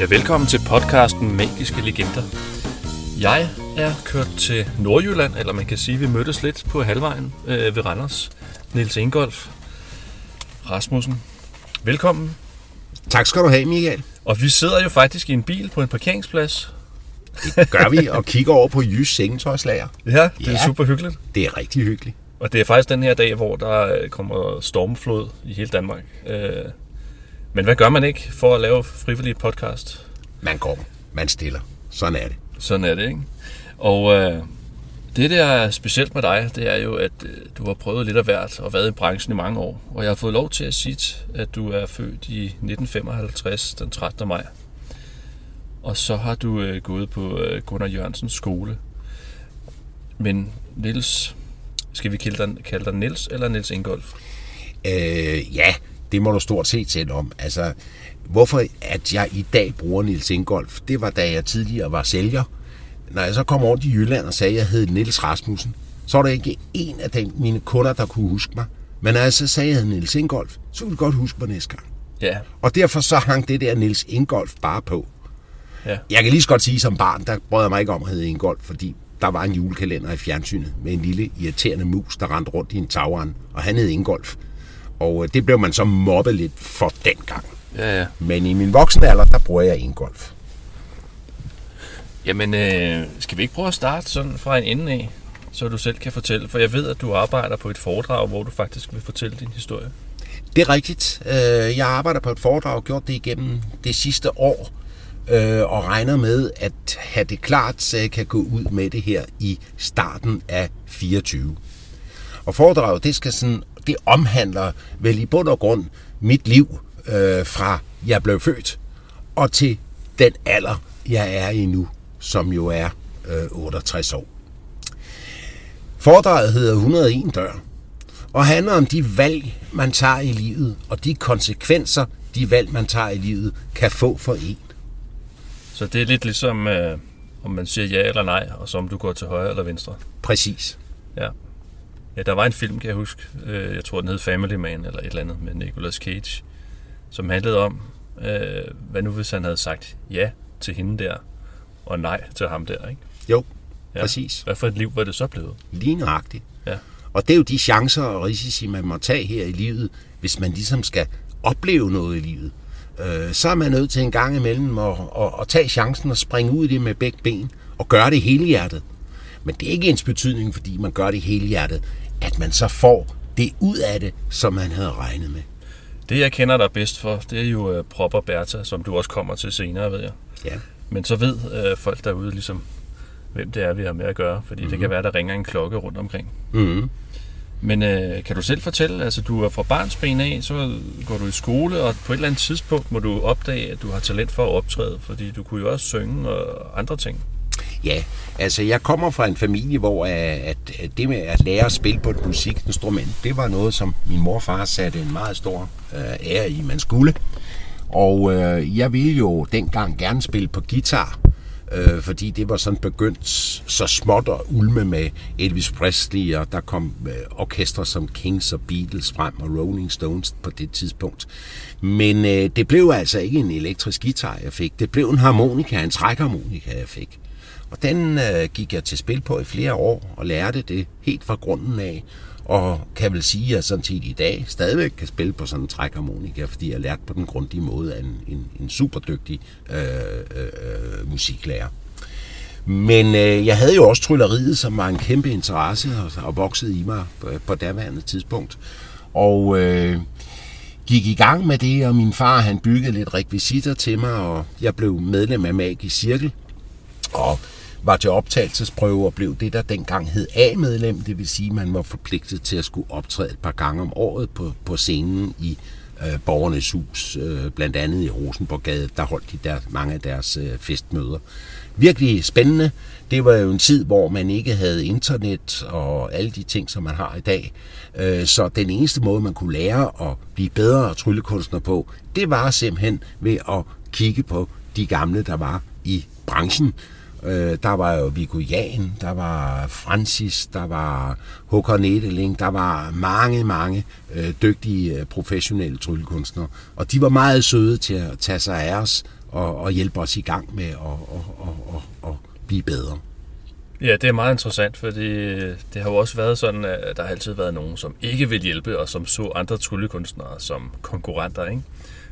Ja, velkommen til podcasten Magiske Legender. Jeg er kørt til Nordjylland, eller man kan sige, at vi mødtes lidt på halvvejen øh, ved Randers. Niels Ingolf Rasmussen. Velkommen. Tak skal du have, Michael. Og vi sidder jo faktisk i en bil på en parkeringsplads. Det gør vi, og kigger over på Jys sengetøjslager. Ja, det er Ja. super hyggeligt. Det er rigtig hyggeligt. Og det er faktisk den her dag, hvor der øh, kommer stormflod i hele Danmark. Øh, Men hvad gør man ikke for at lave frivillig podcast? Man går, man stiller. Sådan er det. Sådan er det, ikke? Og øh, det, der er specielt med dig, det er jo, at øh, du har prøvet lidt af hvert og været i branchen i mange år. Og jeg har fået lov til at sige, at du er født i 1955, den 13. maj. Og så har du øh, gået på øh, Gunnar Jørgensens skole. Men Niels, skal vi kalde dig, kalde dig Niels eller Niels Ingolf? Øh, ja, det må du stort set selv om. Altså, hvorfor at jeg i dag bruger Nils Ingolf, det var da jeg tidligere var sælger. Når jeg så kom over til Jylland og sagde, at jeg hed Niels Rasmussen, så var der ikke en af dem, mine kunder, der kunne huske mig. Men når jeg så sagde, at jeg hed Niels Ingolf, så ville de godt huske mig næste gang. Ja, Og derfor så hang det der Niels Ingolf bare på. ja. Jeg kan lige så godt sige, som barn, der brød jeg mig ikke om at hedde Ingolf, fordi der var en julekalender i fjernsynet med en lille irriterende mus, der rendte rundt i en tagrand, og han hed Ingolf. Og øh, det blev man så mobbet lidt for dengang. Ja, ja. Men i min voksne alder, der bruger jeg Ingolf. Jamen, øh, skal vi ikke prøve at starte sådan fra en ende af, så du selv kan fortælle? For jeg ved, at du arbejder på et foredrag, hvor du faktisk vil fortælle din historie. Det er rigtigt. Øh, Jeg arbejder på et foredrag og gjort det igennem det sidste år, øh, og regner med at have det klart, så jeg kan gå ud med det her i starten af 24. Og foredraget, det, skal sådan, det omhandler vel i bund og grund mit liv øh, fra jeg blev født og til den alder, jeg er i nu, som jo er øh, 68 år. Foredraget hedder 101 dør, og handler om de valg, man tager i livet, og de konsekvenser, de valg, man tager i livet, kan få for en. Så det er lidt ligesom, øh, om man siger ja eller nej, og så om du går til højre eller venstre. Præcis. Ja. Ja, der var en film, kan jeg huske. Øh, jeg tror, den hed Family Man, eller et eller andet, med Nicolas Cage, som handlede om, øh, hvad nu hvis han havde sagt ja til hende der, og nej til ham der, ikke? Jo, Ja. præcis. Hvad for et liv var det så blevet? Lige nøjagtigt. Ja. Og det er jo de chancer og risici, man må tage her i livet, hvis man ligesom skal opleve noget i livet. Øh, så er man nødt til en gang imellem at, at, at tage chancen og springe ud i det med begge ben og gøre det hele hjertet. Men det er ikke ens betydning, fordi man gør det hele hjertet, at man så får det ud af det, som man havde regnet med. Det, jeg kender dig bedst for, det er jo øh, Propper Bertha, som du også kommer til senere, ved jeg. Ja. Men så ved øh, folk derude ligesom, hvem det er, vi har med at gøre, fordi mm-hmm. det kan være, der ringer en klokke rundt omkring. Mm-hmm. Men øh, kan du selv fortælle, altså du er fra barnsben af, så går du i skole, og på et eller andet tidspunkt må du opdage, at du har talent for at optræde, fordi du kunne jo også synge og andre ting. Ja, altså jeg kommer fra en familie, hvor øh, at at det med at lære at spille på et musikinstrument, det var noget, som min mor og far satte en meget stor øh, ære i, man skulle. Og øh, jeg ville jo dengang gerne spille på guitar, øh, fordi det var sådan begyndt så småt at ulme med Elvis Presley, og der kom øh, orkestre som Kings og Beatles frem, og Rolling Stones på det tidspunkt. Men øh, det blev altså ikke en elektrisk guitar, jeg fik. Det blev en harmonika, en trækharmonika, jeg fik. Og den øh, gik jeg til spil på i flere år, og lærte det helt fra grunden af. Og kan vel sige, at jeg sådan set i dag stadigvæk kan spille på sådan en trækharmonika, fordi jeg lærte på den grundige måde af en, en, en super dygtig øh, øh, øh, musiklærer. Men øh, jeg havde jo også trylleriet, som var en kæmpe interesse og, og voksede i mig på, på daværende tidspunkt. Og øh, gik i gang med det, og min far han byggede lidt rekvisitter til mig, og jeg blev medlem af Magisk Cirkel. Og var til optagelsesprøve og blev det, der dengang hed A-medlem. Det vil sige, at man var forpligtet til at skulle optræde et par gange om året på, på scenen i øh, Borgernes Hus, øh, blandt andet i Rosenborggade. Der holdt de der, mange af deres øh, festmøder. Virkelig spændende. Det var jo en tid, hvor man ikke havde internet og alle de ting, som man har i dag. Øh, så den eneste måde, man kunne lære at blive bedre tryllekunstner på, det var simpelthen ved at kigge på de gamle, der var i branchen. Øh, der var jo Viggo Jan, der var Francis, der var Håkon Edeling, der var mange, mange øh, dygtige øh, professionelle tryllekunstnere. Og de var meget søde til at tage sig af os og, og hjælpe os i gang med at, og, og, og, og blive bedre. Ja, det er meget interessant, fordi øh, det har jo også været sådan, at der har altid været nogen, som ikke vil hjælpe, og som så andre tryllekunstnere som konkurrenter. Ikke?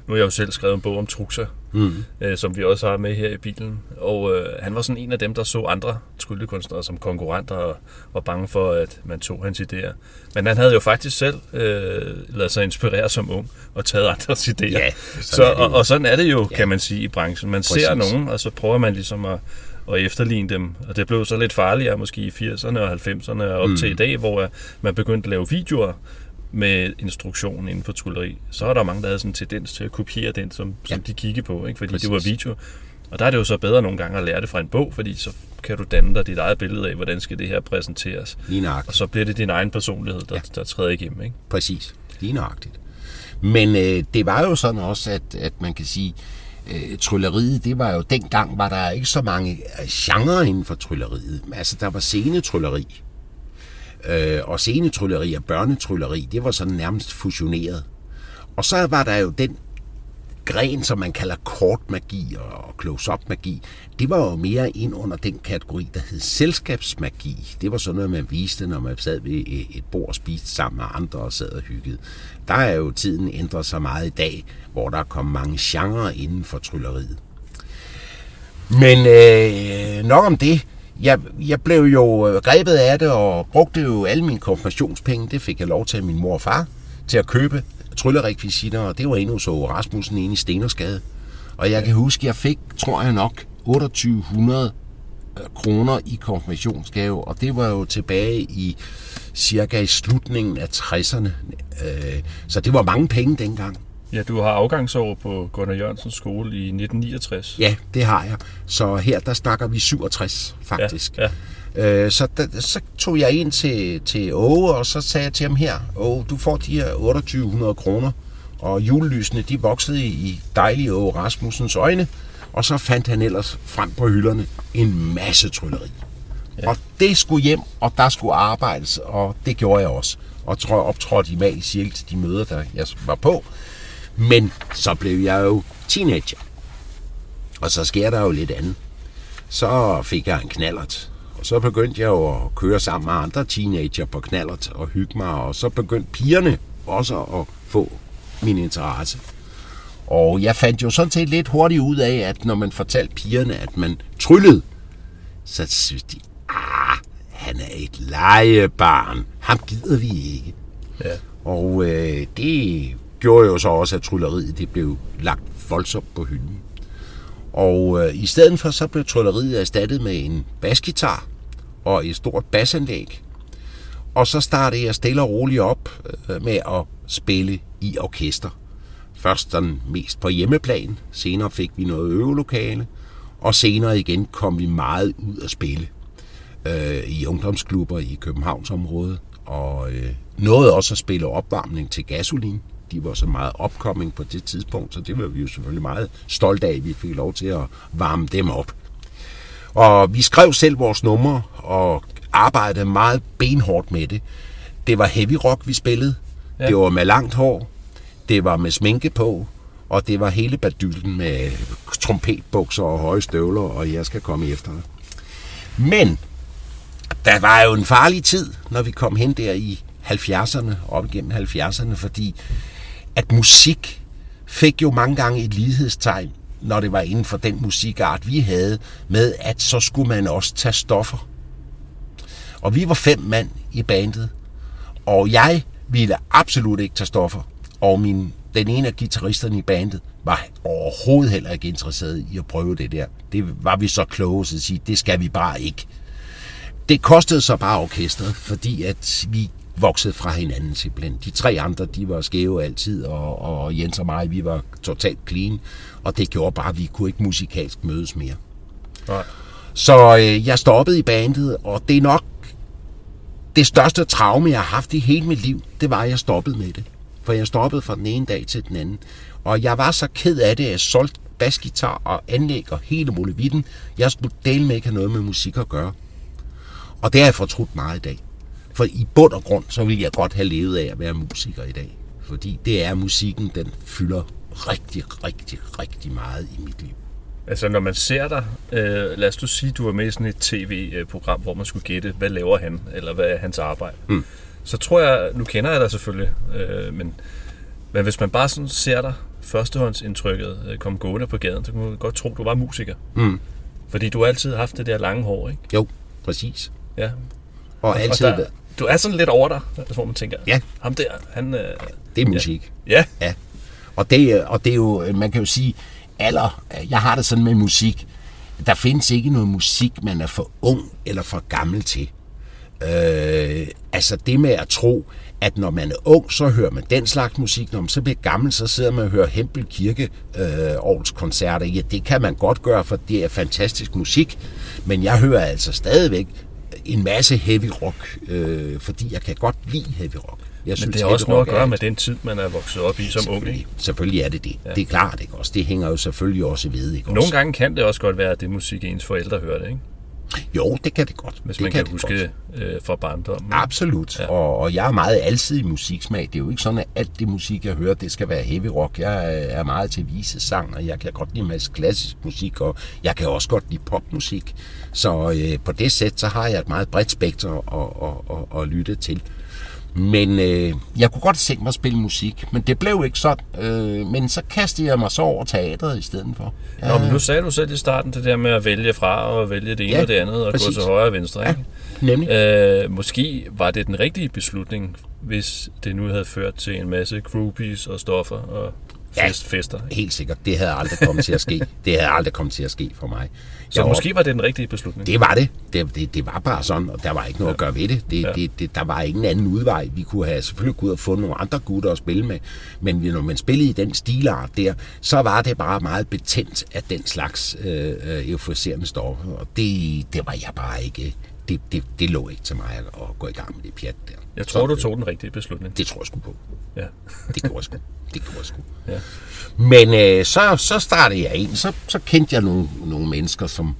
Nu har jeg jo selv skrevet en bog om Truxa, mm. øh, som vi også har med her i bilen. Og øh, han var sådan en af dem, der så andre tryllekunstnere som konkurrenter og var bange for, at man tog hans idéer. Men han havde jo faktisk selv øh, ladet sig inspirere som ung og taget andres idéer. Ja, så, og, og sådan er det jo, ja. kan man sige, i branchen. Man Præcis. ser nogen, og så prøver man ligesom at og efterligne dem. Og det blev så lidt farligere måske i 80'erne og 90'erne og op mm. til i dag, hvor man begyndte at lave videoer med instruktion inden for trylleri. Så er der mange, der havde sådan en tendens til at kopiere den, som, ja. som de kiggede på, ikke? fordi Præcis. det var video. Og der er det jo så bedre nogle gange at lære det fra en bog, fordi så kan du danne dig dit eget billede af, hvordan skal det her præsenteres. Lige Og så bliver det din egen personlighed, der, ja. der træder igennem. Ikke? Præcis. Lige nøjagtigt. Men øh, det var jo sådan også, at, at man kan sige, øh, trylleriet, det var jo dengang, var der ikke så mange øh, genrer inden for trylleriet. Altså, der var scenetrylleri. Øh, og scenetrylleri og børnetrylleri, det var sådan nærmest fusioneret. Og så var der jo den gren, som man kalder kortmagi og close-up magi, det var jo mere ind under den kategori, der hed selskabsmagi. Det var sådan noget, man viste, når man sad ved et bord og spiste sammen med andre og sad og hyggede. Der er jo tiden ændret sig meget i dag, hvor der er kommet mange genrer inden for trylleriet. Men øh, nok om det. Jeg, jeg blev jo øh, grebet af det og brugte jo alle mine konfirmationspenge. Det fik jeg lov til af min mor og far til at købe tryllerekvisitter, og det var endnu så Rasmussen inde i Stenersgade. Og jeg kan huske, jeg fik, tror jeg nok, 2800 øh, kroner i konfirmationsgave, og det var jo tilbage i cirka i slutningen af 60'erne. Øh, så det var mange penge dengang. Ja, du har afgangsår på Gunnar Jørgensens skole i 1969. Ja, det har jeg. Så her, der snakker vi 67, faktisk. Ja, ja. Øh, så, da, så tog jeg ind til, til Åge, og så sagde jeg til ham her, Åge, du får de her 2800 kroner, og julelysene, de voksede i dejlige Åge Rasmussens øjne, og så fandt han ellers frem på hylderne en masse trylleri. Ja. Og det skulle hjem, og der skulle arbejdes, og det gjorde jeg også. Og tror, optrådte i mag cirkel til de møder, der jeg var på. Men så blev jeg jo teenager. Og så sker der jo lidt andet. Så fik jeg en knallert, og så begyndte jeg jo at køre sammen med andre teenager på knallert og hygge mig, og så begyndte pigerne også at få min interesse. Og jeg fandt jo sådan set lidt hurtigt ud af, at når man fortalte pigerne, at man tryllede, så synes de, ah, han er et legebarn. Ham gider vi ikke. Ja. Og øh, det gjorde jo så også, at trylleriet det blev lagt voldsomt på hylden. Og øh, i stedet for, så blev trylleriet erstattet med en basgitar og et stort basanlæg. Og så startede jeg stille og roligt op øh, med at spille i orkester. Først sådan mest på hjemmeplan, senere fik vi noget øvelokale, og senere igen kom vi meget ud at spille øh, i ungdomsklubber i Københavnsområdet, og øh, nåede også at spille opvarmning til gasolin de var så meget opkoming på det tidspunkt, så det var vi jo selvfølgelig meget stolte af, at vi fik lov til at varme dem op. Og vi skrev selv vores numre og arbejdede meget benhårdt med det. Det var heavy rock, vi spillede. Ja. Det var med langt hår. Det var med sminke på. Og det var hele badylden med trompetbukser og høje støvler, og jeg skal komme efter dig. Men der var jo en farlig tid, når vi kom hen der i 70'erne, op igennem 70'erne, fordi at musik fik jo mange gange et lighedstegn, når det var inden for den musikart, vi havde, med at så skulle man også tage stoffer. Og vi var fem mand i bandet, og jeg ville absolut ikke tage stoffer. Og min, den ene af guitaristerne i bandet var overhovedet heller ikke interesseret i at prøve det der. Det var vi så kloge at sige, det skal vi bare ikke. Det kostede så bare orkestret, fordi at vi vokset fra hinanden simpelthen. De tre andre, de var skæve altid, og, og Jens og mig, vi var totalt clean, og det gjorde bare, at vi kunne ikke musikalsk mødes mere. Nej. Så øh, jeg stoppede i bandet, og det er nok det største traume, jeg har haft i hele mit liv, det var, at jeg stoppede med det. For jeg stoppede fra den ene dag til den anden. Og jeg var så ked af det, at jeg solgte basgitar og anlæg og hele muligheden. Jeg skulle dele med ikke have noget med musik at gøre. Og det har jeg fortrudt meget i dag. For i bund og grund, så vil jeg godt have levet af at være musiker i dag. Fordi det er musikken, den fylder rigtig, rigtig, rigtig meget i mit liv. Altså, når man ser dig, øh, lad os du sige, du var med i sådan et tv-program, hvor man skulle gætte, hvad laver han, eller hvad er hans arbejde. Mm. Så tror jeg, nu kender jeg dig selvfølgelig, øh, men, men hvis man bare sådan ser dig, førstehåndsindtrykket, øh, komme gående på gaden, så kunne man godt tro, du var musiker. Mm. Fordi du har altid haft det der lange hår, ikke? Jo, præcis. Ja. Og altid og der, været- du er sådan lidt over dig, hvor man tænker, Ja. ham der, han... Øh, Det er musik. ja, Ja. Og det, og det er jo, man kan jo sige, alder, jeg har det sådan med musik, der findes ikke noget musik, man er for ung eller for gammel til. Øh, altså det med at tro, at når man er ung, så hører man den slags musik, når man så bliver gammel, så sidder man og hører Hempel Kirke øh, koncerter. Ja, det kan man godt gøre, for det er fantastisk musik, men jeg hører altså stadigvæk en masse heavy rock, øh, fordi jeg kan godt lide heavy rock. Jeg men det har også noget at gøre med den tid, man er vokset op i som ung, Selvfølgelig, ikke? selvfølgelig er det det. Ja. Det er klart, ikke også? Det hænger jo selvfølgelig også ved, ikke Nogle også? gange kan det også godt være, at det musik, ens forældre hører det, ikke? Jo, det kan det godt. Hvis det man kan, det huske godt. øh, fra barndommen. Absolut. Ja. Og, og jeg er meget alsidig musiksmag. Det er jo ikke sådan, at alt det musik, jeg hører, det skal være heavy rock. Jeg er meget til vise sang, og jeg kan godt lide en masse klassisk musik, og jeg kan også godt lide popmusik. Så øh, på det sæt, så har jeg et meget bredt spektrum at, at, at, at lytte til. Men øh, jeg kunne godt tænke mig at spille musik, men det blev ikke sådan. Øh, men så kastede jeg mig så over teatret i stedet for. Nå, men nu sagde du selv i starten det der med at vælge fra og vælge det ene Ja, og det andet og præcis. gå til højre og venstre. Ja, Ikke? nemlig. Øh, måske var det den rigtige beslutning, hvis det nu havde ført til en masse groupies og stoffer og Ja. fest, fester. Ikke? Helt sikkert. Det havde aldrig kommet til at ske. Det havde aldrig kommet til at ske for mig. Så måske var det den rigtige beslutning. Det var det. Det, det. det var bare sådan, og der var ikke noget ja. at gøre ved det. Det, Ja. det, det. Der var ingen anden udvej. Vi kunne have selvfølgelig kunne have fundet nogle andre gutter at spille med, men når man spillede i den stilart der, så var det bare meget betændt af den slags øh, øh, euforiserende stoffer, og det, det var jeg bare ikke... Det, det, det lå ikke til mig at, at gå i gang med det pjat der. Jeg tror, du Så, tog den rigtige beslutning. Det tror jeg sgu på. Ja. Det gjorde jeg sgu. Det gjorde jeg sgu. Ja. Men øh, så, så startede jeg ind, så, så kendte jeg nogle, nogle mennesker, som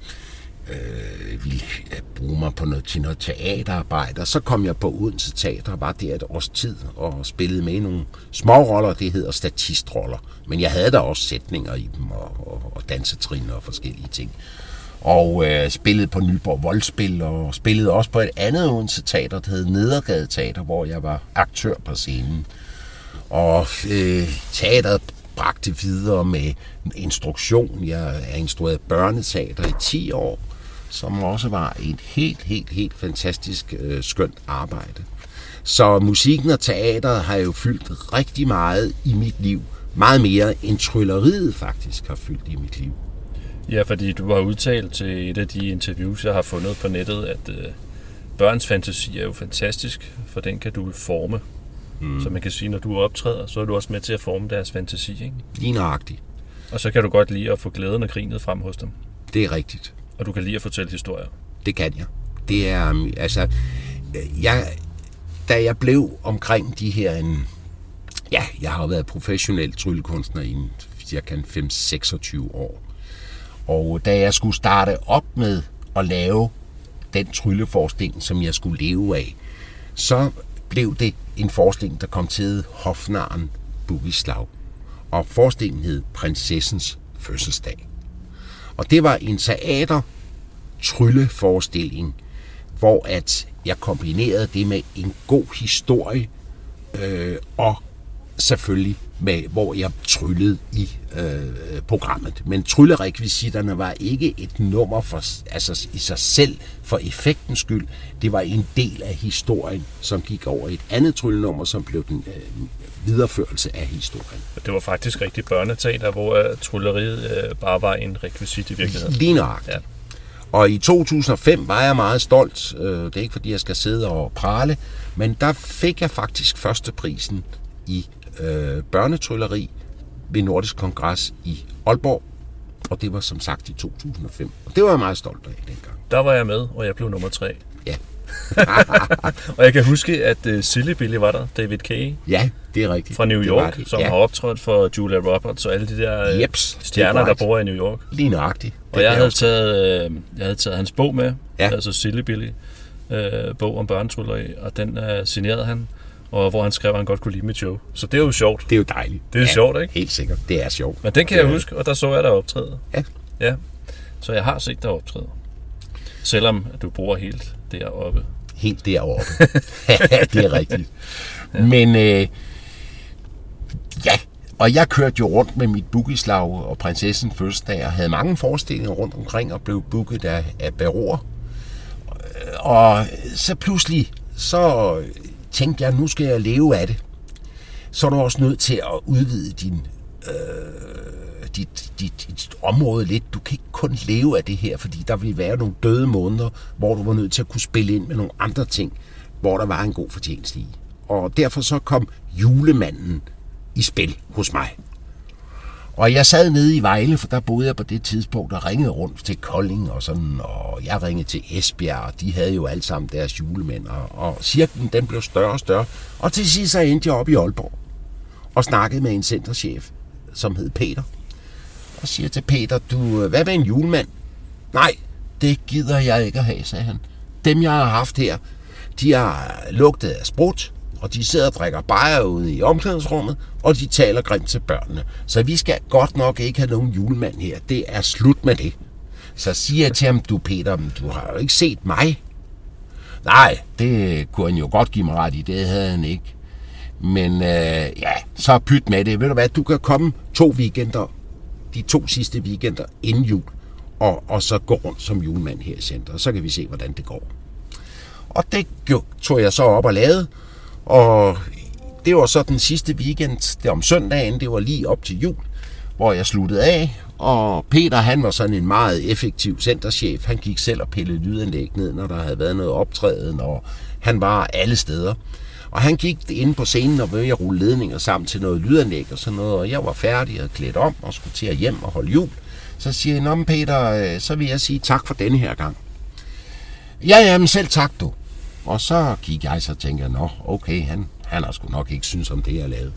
øh, ville øh, bruge mig på noget, til noget teaterarbejde. Og så kom jeg på Odense Teater, var der et års tid, og spillede med i nogle små roller, det hedder statistroller. Men jeg havde da også sætninger i dem, og, og, og dansetrin og forskellige ting. Og øh, spillede på Nyborg Voldspil, og spillede også på et andet Odense Teater, der hed Nedergade Teater, hvor jeg var aktør på scenen. Og øh, teateret bragte videre med instruktion. Jeg er instrueret børneteater i 10 år, som også var et helt, helt, helt fantastisk øh, skønt arbejde. Så musikken og teateret har jo fyldt rigtig meget i mit liv. Meget mere end trylleriet faktisk har fyldt i mit liv ja, fordi du har udtalt til et af de interviews, jeg har fundet på nettet, at øh, børns fantasi er jo fantastisk, for den kan du forme. Mm. Så man kan sige, når du optræder, så er du også med til at forme deres fantasi, ikke? Lige nøjagtigt. Og så kan du godt lide at få glæden og grinet frem hos dem. Det er rigtigt. Og du kan lide at fortælle historier. Det kan jeg. Det er, um, altså, jeg, da jeg blev omkring de her, en, ja, jeg har været professionel tryllekunstner i en, cirka en 5-26 år. Og da jeg skulle starte op med at lave den trylleforestilling, som jeg skulle leve af, så blev det en forestilling, der kom til Hofnaren Bugislav. Og forestillingen hed Prinsessens Fødselsdag. Og det var en teater trylleforestilling, hvor at jeg kombinerede det med en god historie, øh, og selvfølgelig med, hvor jeg tryllede i øh, programmet. Men tryllerekvisitterne var ikke et nummer for, altså i sig selv for effektens skyld. Det var en del af historien, som gik over et andet tryllenummer, som blev den øh, videreførelse af historien. Det var faktisk rigtig børneteater, hvor øh, trylleriet øh, bare var en rekvisit i virkeligheden. Lige nøjagtigt. Ja. Og i 2005 var jeg meget stolt. Øh, Det er ikke fordi, jeg skal sidde og prale, men der fik jeg faktisk førsteprisen i øh, børnetrylleri ved Nordisk Kongres i Aalborg. Og det var som sagt i 2005. Og det var jeg meget stolt af dengang. Der var jeg med, og jeg blev nummer tre. Ja, Og jeg kan huske, at uh, Silly Billy var der, David Kay ja det er rigtigt. fra New Det York, det. som ja. har optrådt for Julia Roberts og alle de der øh, Jeps, det er stjerner, der bor i New York. Lige nøjagtigt. Og Det jeg havde, taget, øh, jeg havde taget hans bog med, Ja. altså Silly Billy, øh, bog om børnetrylleri, og den øh, signerede han, og hvor han skrev, at han godt kunne lide mit show. Så det er jo sjovt. Det er jo dejligt. Det er sjovt, ikke? Helt sikkert. Det er sjovt. Men den kan jeg huske, og der så jeg der optræde. Ja. Ja, så jeg har set dig optræde. Selvom at du bor helt deroppe. Helt deroppe. det er rigtigt. Ja. Men øh, ja, og jeg kørte jo rundt med mit bookieslag og prinsessen fødselsdag og havde mange forestillinger rundt omkring og blev booket af, af baroer. Og så pludselig, så tænkte jeg, nu skal jeg leve af det. Så er du også nødt til at udvide din, øh, dit, dit, dit område lidt. Du kan ikke kun leve af det her, fordi der vil være nogle døde måneder, hvor du var nødt til at kunne spille ind med nogle andre ting, hvor der var en god fortjeneste i. Og derfor så kom julemanden i spil hos mig. Og jeg sad nede i Vejle, for der boede jeg på det tidspunkt, og ringede rundt til Kolding og sådan, og jeg ringede til Esbjerg, og de havde jo alle sammen deres julemænd, og, og cirklen den blev større og større. Og til sidst så endte jeg op i Aalborg og snakkede med en centerchef, som hed Peter. Og siger til Peter, du, hvad med en julemand? Nej, det gider jeg ikke at have, sagde han. Dem, jeg har haft her, de har lugtet af sprut, og de sidder og drikker bajer ude i omklædningsrummet, og de taler grimt til børnene. Så vi skal godt nok ikke have nogen julemand her. Det er slut med det. Så siger jeg til ham, du Peter, du har jo ikke set mig. Nej, det kunne han jo godt give mig ret i, det havde han ikke. Men øh, ja, så pyt med det. Ved du hvad, du kan komme to weekender, de to sidste weekender inden jul, og, og så gå rundt som julemand her i centret. Så kan vi se, hvordan det går. Og det tog jeg så op og lavede, og det var så den sidste weekend, det om søndagen, det var lige op til jul, hvor jeg sluttede af. Og Peter, han var sådan en meget effektiv centerchef. Han gik selv og pillede lydanlæg ned, når der havde været noget optræden, og han var alle steder. Og han gik ind på scenen og ved at rulle ledninger sammen til noget lydanlæg og sådan noget, og jeg var færdig og klædt om og skulle til at hjem og holde jul. Så siger jeg, Nå, Peter, øh, så vil jeg sige tak for denne her gang. Ja, jamen selv tak du. Og så gik jeg så og tænkte, nå, okay, han, han har sgu nok ikke synes om det, jeg lavede.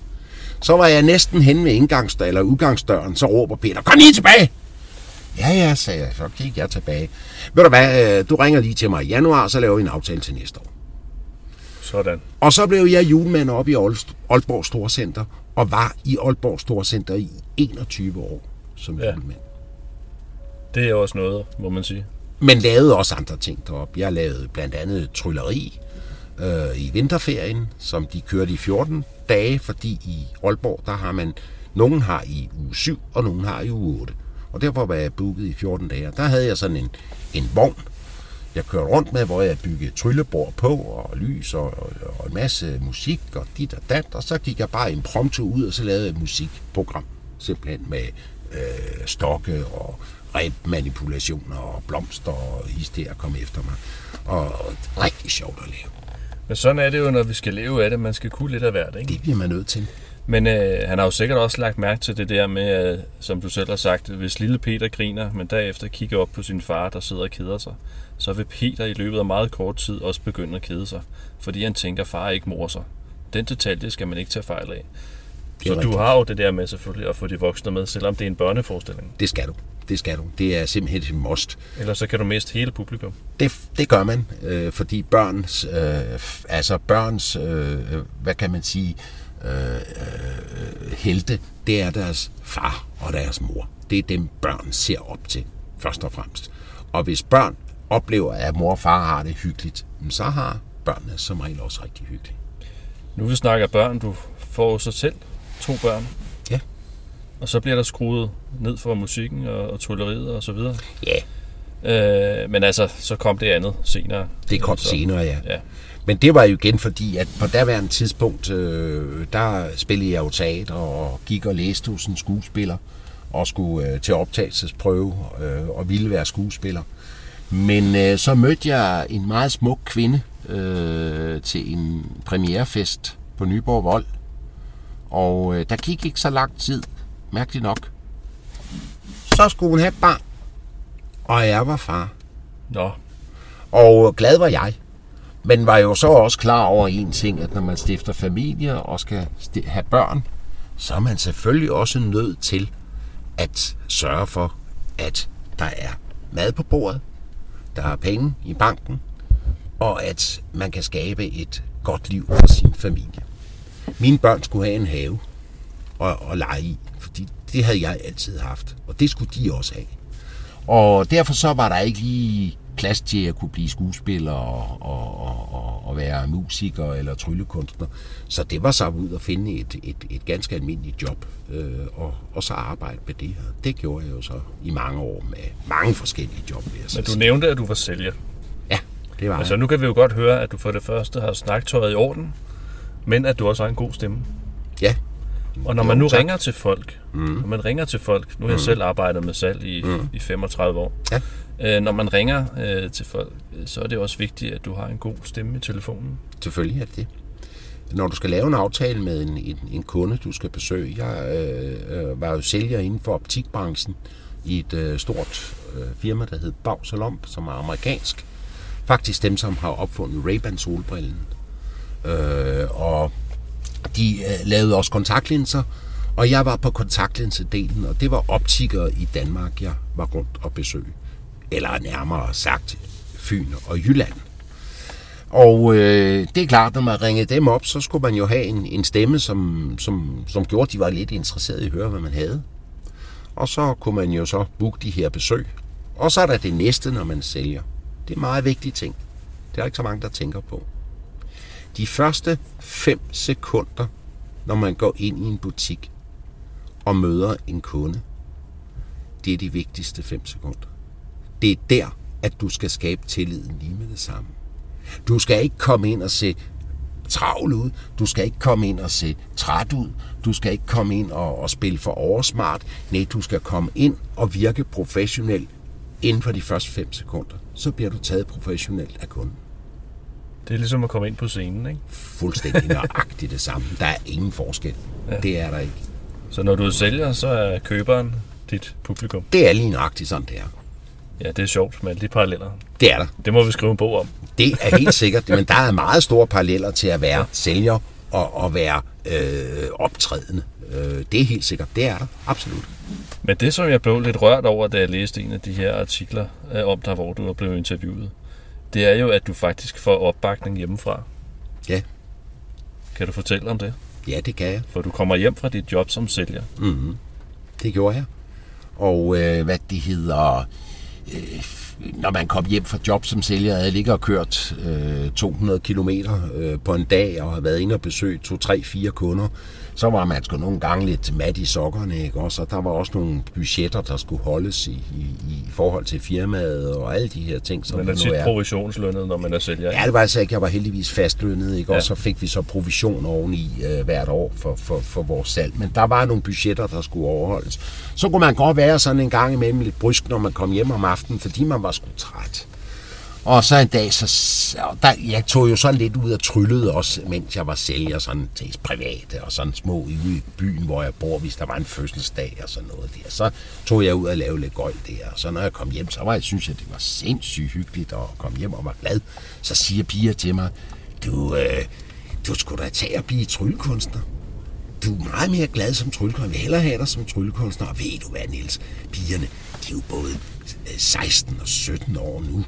Så var jeg næsten hen ved indgangsdøren, eller udgangsdøren, så råber Peter, kom lige tilbage! Ja, ja, sagde jeg, så gik jeg tilbage. Ved du hvad, øh, du ringer lige til mig i januar, så laver vi en aftale til næste år. Sådan. Og så blev jeg julemand op i Aalborg Storcenter, og var i Aalborg Storcenter i 21 år som ja. julemand. Det er også noget, må man sige. Men lavede også andre ting deroppe. Jeg lavede blandt andet trylleri øh, i vinterferien, som de kørte i 14 dage, fordi i Aalborg, der har man, nogen har i uge 7, og nogen har i uge 8. Og derfor var jeg booket i 14 dage. Der havde jeg sådan en, en vogn, jeg kørte rundt med, hvor jeg byggede tryllebord på, og lys, og, og, og en masse musik, og dit og dat, og så gik jeg bare impromptu ud, og så lavede jeg et musikprogram, simpelthen med øh, stokke og manipulationer og blomster og der kom efter mig. Og rigtig sjovt at lave. Men sådan er det jo, når vi skal leve af det. Man skal kunne lidt af hvert, ikke? Det bliver man nødt til. Men øh, han har jo sikkert også lagt mærke til det der med, at, som du selv har sagt, hvis lille Peter griner, men derefter kigger op på sin far, der sidder og keder sig, så vil Peter i løbet af meget kort tid også begynde at kede sig, fordi han tænker, far ikke mor sig. Den detalje skal man ikke tage fejl af. Så rigtigt. du har jo det der med selvfølgelig at få de voksne med, selvom det er en børneforestilling. Det skal du. Det skal du. Det er simpelthen et must. Ellers så kan du miste hele publikum. Det, det gør man, øh, fordi børns, øh, altså børns, øh, hvad kan man sige, øh, øh, helte, det er deres far og deres mor. Det er dem, børn ser op til, først og fremmest. Og hvis børn oplever, at mor og far har det hyggeligt, så har børnene som regel også rigtig hyggeligt. Nu vi snakker børn, du får så selv to børn. Og så bliver der skruet ned for musikken og, og tulleriet og så videre. Ja. Øh, men altså, så kom det andet senere. Det kom så, senere, ja. ja. Men det var jo igen fordi, at på daværende tidspunkt, øh, der spillede jeg jo teater og gik og læste hos en skuespiller og skulle øh, til optagelsesprøve øh, og ville være skuespiller. Men øh, så mødte jeg en meget smuk kvinde øh, til en premierefest på Nyborg Vold. Og øh, der gik ikke så lang tid, mærkeligt nok. Så skulle hun have barn, og jeg var far. Nå. Og glad var jeg. Men var jo så også klar over en ting, at når man stifter familie og skal have børn, så er man selvfølgelig også nødt til at sørge for, at der er mad på bordet, der er penge i banken, og at man kan skabe et godt liv for sin familie. Mine børn skulle have en have at, at lege i, det havde jeg altid haft, og det skulle de også have. Og derfor så var der ikke lige plads til at kunne blive skuespiller og, og, og, og være musiker eller tryllekunstner. Så det var så ud at finde et, et, et ganske almindeligt job øh, og, og så arbejde med det her. Det gjorde jeg jo så i mange år med mange forskellige job. Vil jeg Men du nævnte, at du var sælger. Ja, det var Altså jeg. nu kan vi jo godt høre, at du for det første har snaktøjet i orden, men at du også har en god stemme. Ja, Og når man nu tak. ringer til folk, mm. når man ringer til folk, nu har jeg selv arbejdet med salg i, mm. i 35 år, Ja. øh, når man ringer øh, til folk, øh, så er det også vigtigt, at du har en god stemme i telefonen. selvfølgelig er det. Når du skal lave en aftale med en, en, en kunde, du skal besøge. Jeg øh, øh, var jo sælger inden for optikbranchen i et øh, stort øh, firma, der hed Lomb, som er amerikansk. Faktisk dem, som har opfundet Ray-Ban solbrillen. Øh, og de øh, lavede også kontaktlinser, og jeg var på kontaktlinsedelen, og det var optikere i Danmark, jeg var rundt og besøge. Eller nærmere sagt, Fyn og Jylland. Og øh, det er klart, når man ringede dem op, så skulle man jo have en, en stemme, som, som, som gjorde, at de var lidt interesserede i at høre, hvad man havde. Og så kunne man jo så booke de her besøg. Og så er der det næste, når man sælger. Det er en meget vigtig ting. Det er der ikke så mange, der tænker på. De første 5 sekunder, når man går ind i en butik og møder en kunde, det er de vigtigste 5 sekunder. Det er der, at du skal skabe tilliden lige med det samme. Du skal ikke komme ind og se travl ud. Du skal ikke komme ind og se træt ud. Du skal ikke komme ind og, og spille for oversmart. Nej, du skal komme ind og virke professionel inden for de første 5 sekunder. Så bliver du taget professionelt af kunden. Det er ligesom at komme ind på scenen, ikke? Fuldstændig nøjagtigt det samme. Der er ingen forskel. Ja. Det er der ikke. Så når du er sælger, så er køberen dit publikum. Det er lige nøjagtigt sådan, det er. Ja, det er sjovt med alle de paralleller. Det er der. Det må vi skrive en bog om. Det er helt sikkert, men der er meget store paralleller til at være sælger og at være øh, optrædende. Øh, det er helt sikkert. Det er der. Absolut. Men det, som jeg blev lidt rørt over, da jeg læste en af de her artikler øh, om dig, hvor du er blevet interviewet, det er jo, at du faktisk får opbakning hjemmefra. Ja. Kan du fortælle om det? Ja, det kan jeg. For du kommer hjem fra dit job som sælger. Mm-hmm. Det gjorde jeg. Og øh, hvad det hedder... Øh, når man kom hjem fra job som sælger, havde jeg ligget og kørt øh, 200 km øh, på en dag, og havde været inde og besøgt to, tre, fire kunder, så var man sgu nogle gange lidt mat i sokkerne, ikke? Og der var også nogle budgetter, der skulle holdes i, i, i forhold til firmaet, og alle de her ting, som Man er tit er. provisionslønnet, når man er sælger. Ja, det var altså ikke. Jeg var heldigvis fastlønnet, ikke? Og Ja. så fik vi så provision oveni øh, hvert år for, for, for vores salg. Men der var nogle budgetter, der skulle overholdes. Så kunne man godt være sådan en gang imellem lidt brysk, når man kom hjem om aftenen, fordi man var sgu træt. Og så en dag, så, der, jeg tog jo sådan lidt ud og tryllede også, mens jeg var sælger sådan til private og sådan små ude i byen, hvor jeg bor, hvis der var en fødselsdag og sådan noget der. Så tog jeg ud og lavede lidt gøjl der. Og så når jeg kom hjem, så var jeg, synes jeg, det var sindssygt hyggeligt at komme hjem og var glad. Så siger piger til mig, du, øh, du skulle da tage at blive tryllekunstner du er meget mere glad som tryllekunstner. Jeg vil hellere have dig som tryllekunstner. Og ved du hvad, Niels? Pigerne, de er jo både øh, 16 og 17 år nu.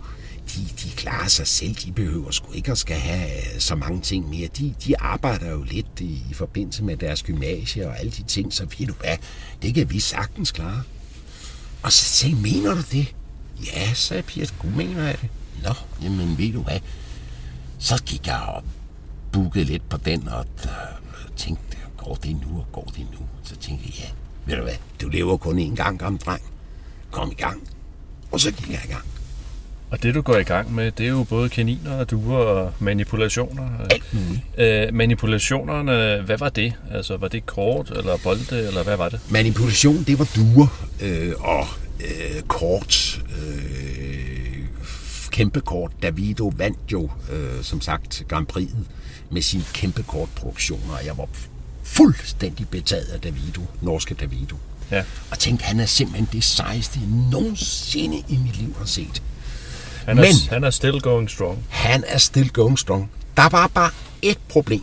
De, de klarer sig selv. De behøver sgu ikke at skal have øh, så mange ting mere. De, de arbejder jo lidt i, i forbindelse med deres gymnasie og alle de ting. Så ved du hvad, det kan vi sagtens klare. Og så sagde mener du det? Ja, sagde Pia, du mener jeg det. Nå, jamen ved du hvad, så gik jeg og bookede lidt på den, og øh, tænkte, går det nu, og går det nu? Så tænkte jeg, ja, ved du hvad, du lever kun én gang, gammel dreng. Kom i gang. Og så gik jeg i gang. Og det, du går i gang med, det er jo både kaniner og duer og manipulationer. Alt muligt. Øh, manipulationerne, hvad var det? Altså, var det kort eller bolde, eller hvad var det? Manipulation, det var duer øh, og øh, kort. Øh, kæmpe kort. Davido vandt jo, øh, som sagt, Grand Prix'et med sin kæmpe kortproduktioner. Jeg var fuldstændig betaget af Davido, norske Davido. Ja. Og tænkte, han er simpelthen det sejeste, jeg nogensinde i mit liv har set. Han er, Men- han er still going strong. Han er still going strong. Der var bare et problem.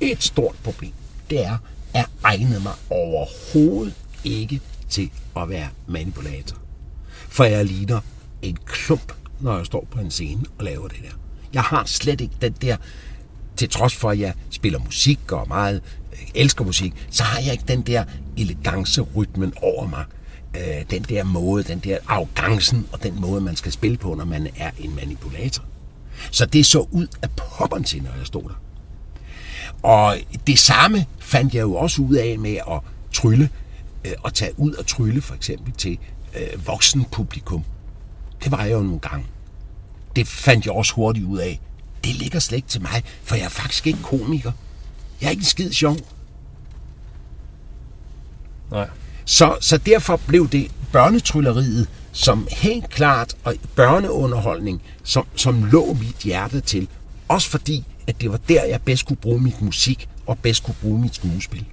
Et stort problem. Det er, at jeg egnede mig overhovedet ikke til at være manipulator. For jeg ligner en klump, når jeg står på en scene og laver det der. Jeg har slet ikke den der, til trods for at jeg spiller musik og meget øh, elsker musik, så har jeg ikke den der elegance-rytmen over mig øh, den der måde, den der arrogancen og den måde, man skal spille på, når man er en manipulator. Så det så ud af popperen til, når jeg stod der. Og det samme fandt jeg jo også ud af med at trylle, øh, og tage ud og trylle for eksempel til øh, voksen publikum. Det var jeg jo nogle gange. Det fandt jeg også hurtigt ud af. Det ligger slet ikke til mig, for jeg er faktisk ikke komiker. Jeg er ikke en skid sjov. Nej. Så, så derfor blev det børnetrylleriet som helt klart og børneunderholdning, som, som lå mit hjerte til. Også fordi, at det var der, jeg bedst kunne bruge mit musik og bedst kunne bruge mit skuespil.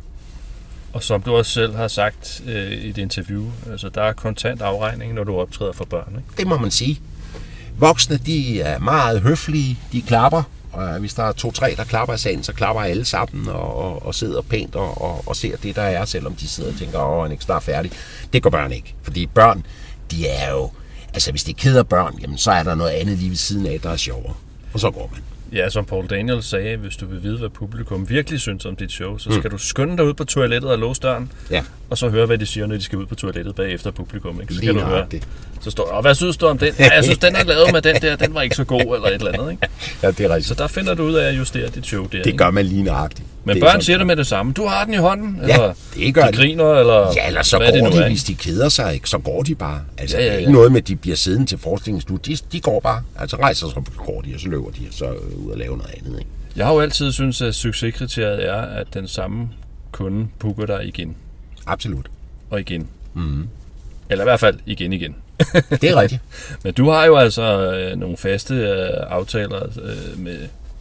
Og som du også selv har sagt øh, i et interview, altså der er kontant afregning, når du optræder for børn. Ikke? Det må man sige. Voksne, de er meget høflige, de klapper. Og hvis der er to-tre, der klapper i salen, så klapper alle sammen og, og, og sidder pænt og, og, og ser det, der er, selvom de sidder og tænker, åh, han er ikke snart færdig. Det gør børn ikke, fordi børn, de er jo... Altså, hvis de keder børn, jamen, så er der noget andet lige ved siden af, der er sjovere. Og så går man. Ja, som Paul Daniel sagde, hvis du vil vide, hvad publikum virkelig synes om dit show, så skal mm. du skynde dig ud på toilettet og låse døren, Ja. og så høre, hvad de siger, når de skal ud på toilettet bagefter publikum. Ikke? Så Lige kan du høre. nøjagtigt. Så står og hvad synes du om den? Ja, jeg synes, den er lavet med den der, den var ikke så god, eller et eller andet. Ikke? Ja, det er rigtigt. Så der finder du ud af at justere dit show der. Det ikke? gør man lige nøjagtigt. Men det børn siger det med det samme. Du har den i hånden, Ja, eller det gør de griner, eller Ja, eller så hvad går det nu de, er. hvis de keder sig, ikke? så går de bare. Altså, Ja, ja, ja. Ikke noget med, at de bliver siddende til forskningsstudie. De, de går bare. Altså rejser sig, så går de, og så løber de, og så øh, ud og laver noget andet. Ikke? Jeg har jo altid syntes, at succeskriteriet er, at den samme kunde booker dig igen Absolut. og igen. Mhm. Mm. Eller i hvert fald igen igen. Det er rigtigt. Men du har jo altså øh, nogle faste øh, aftaler øh, med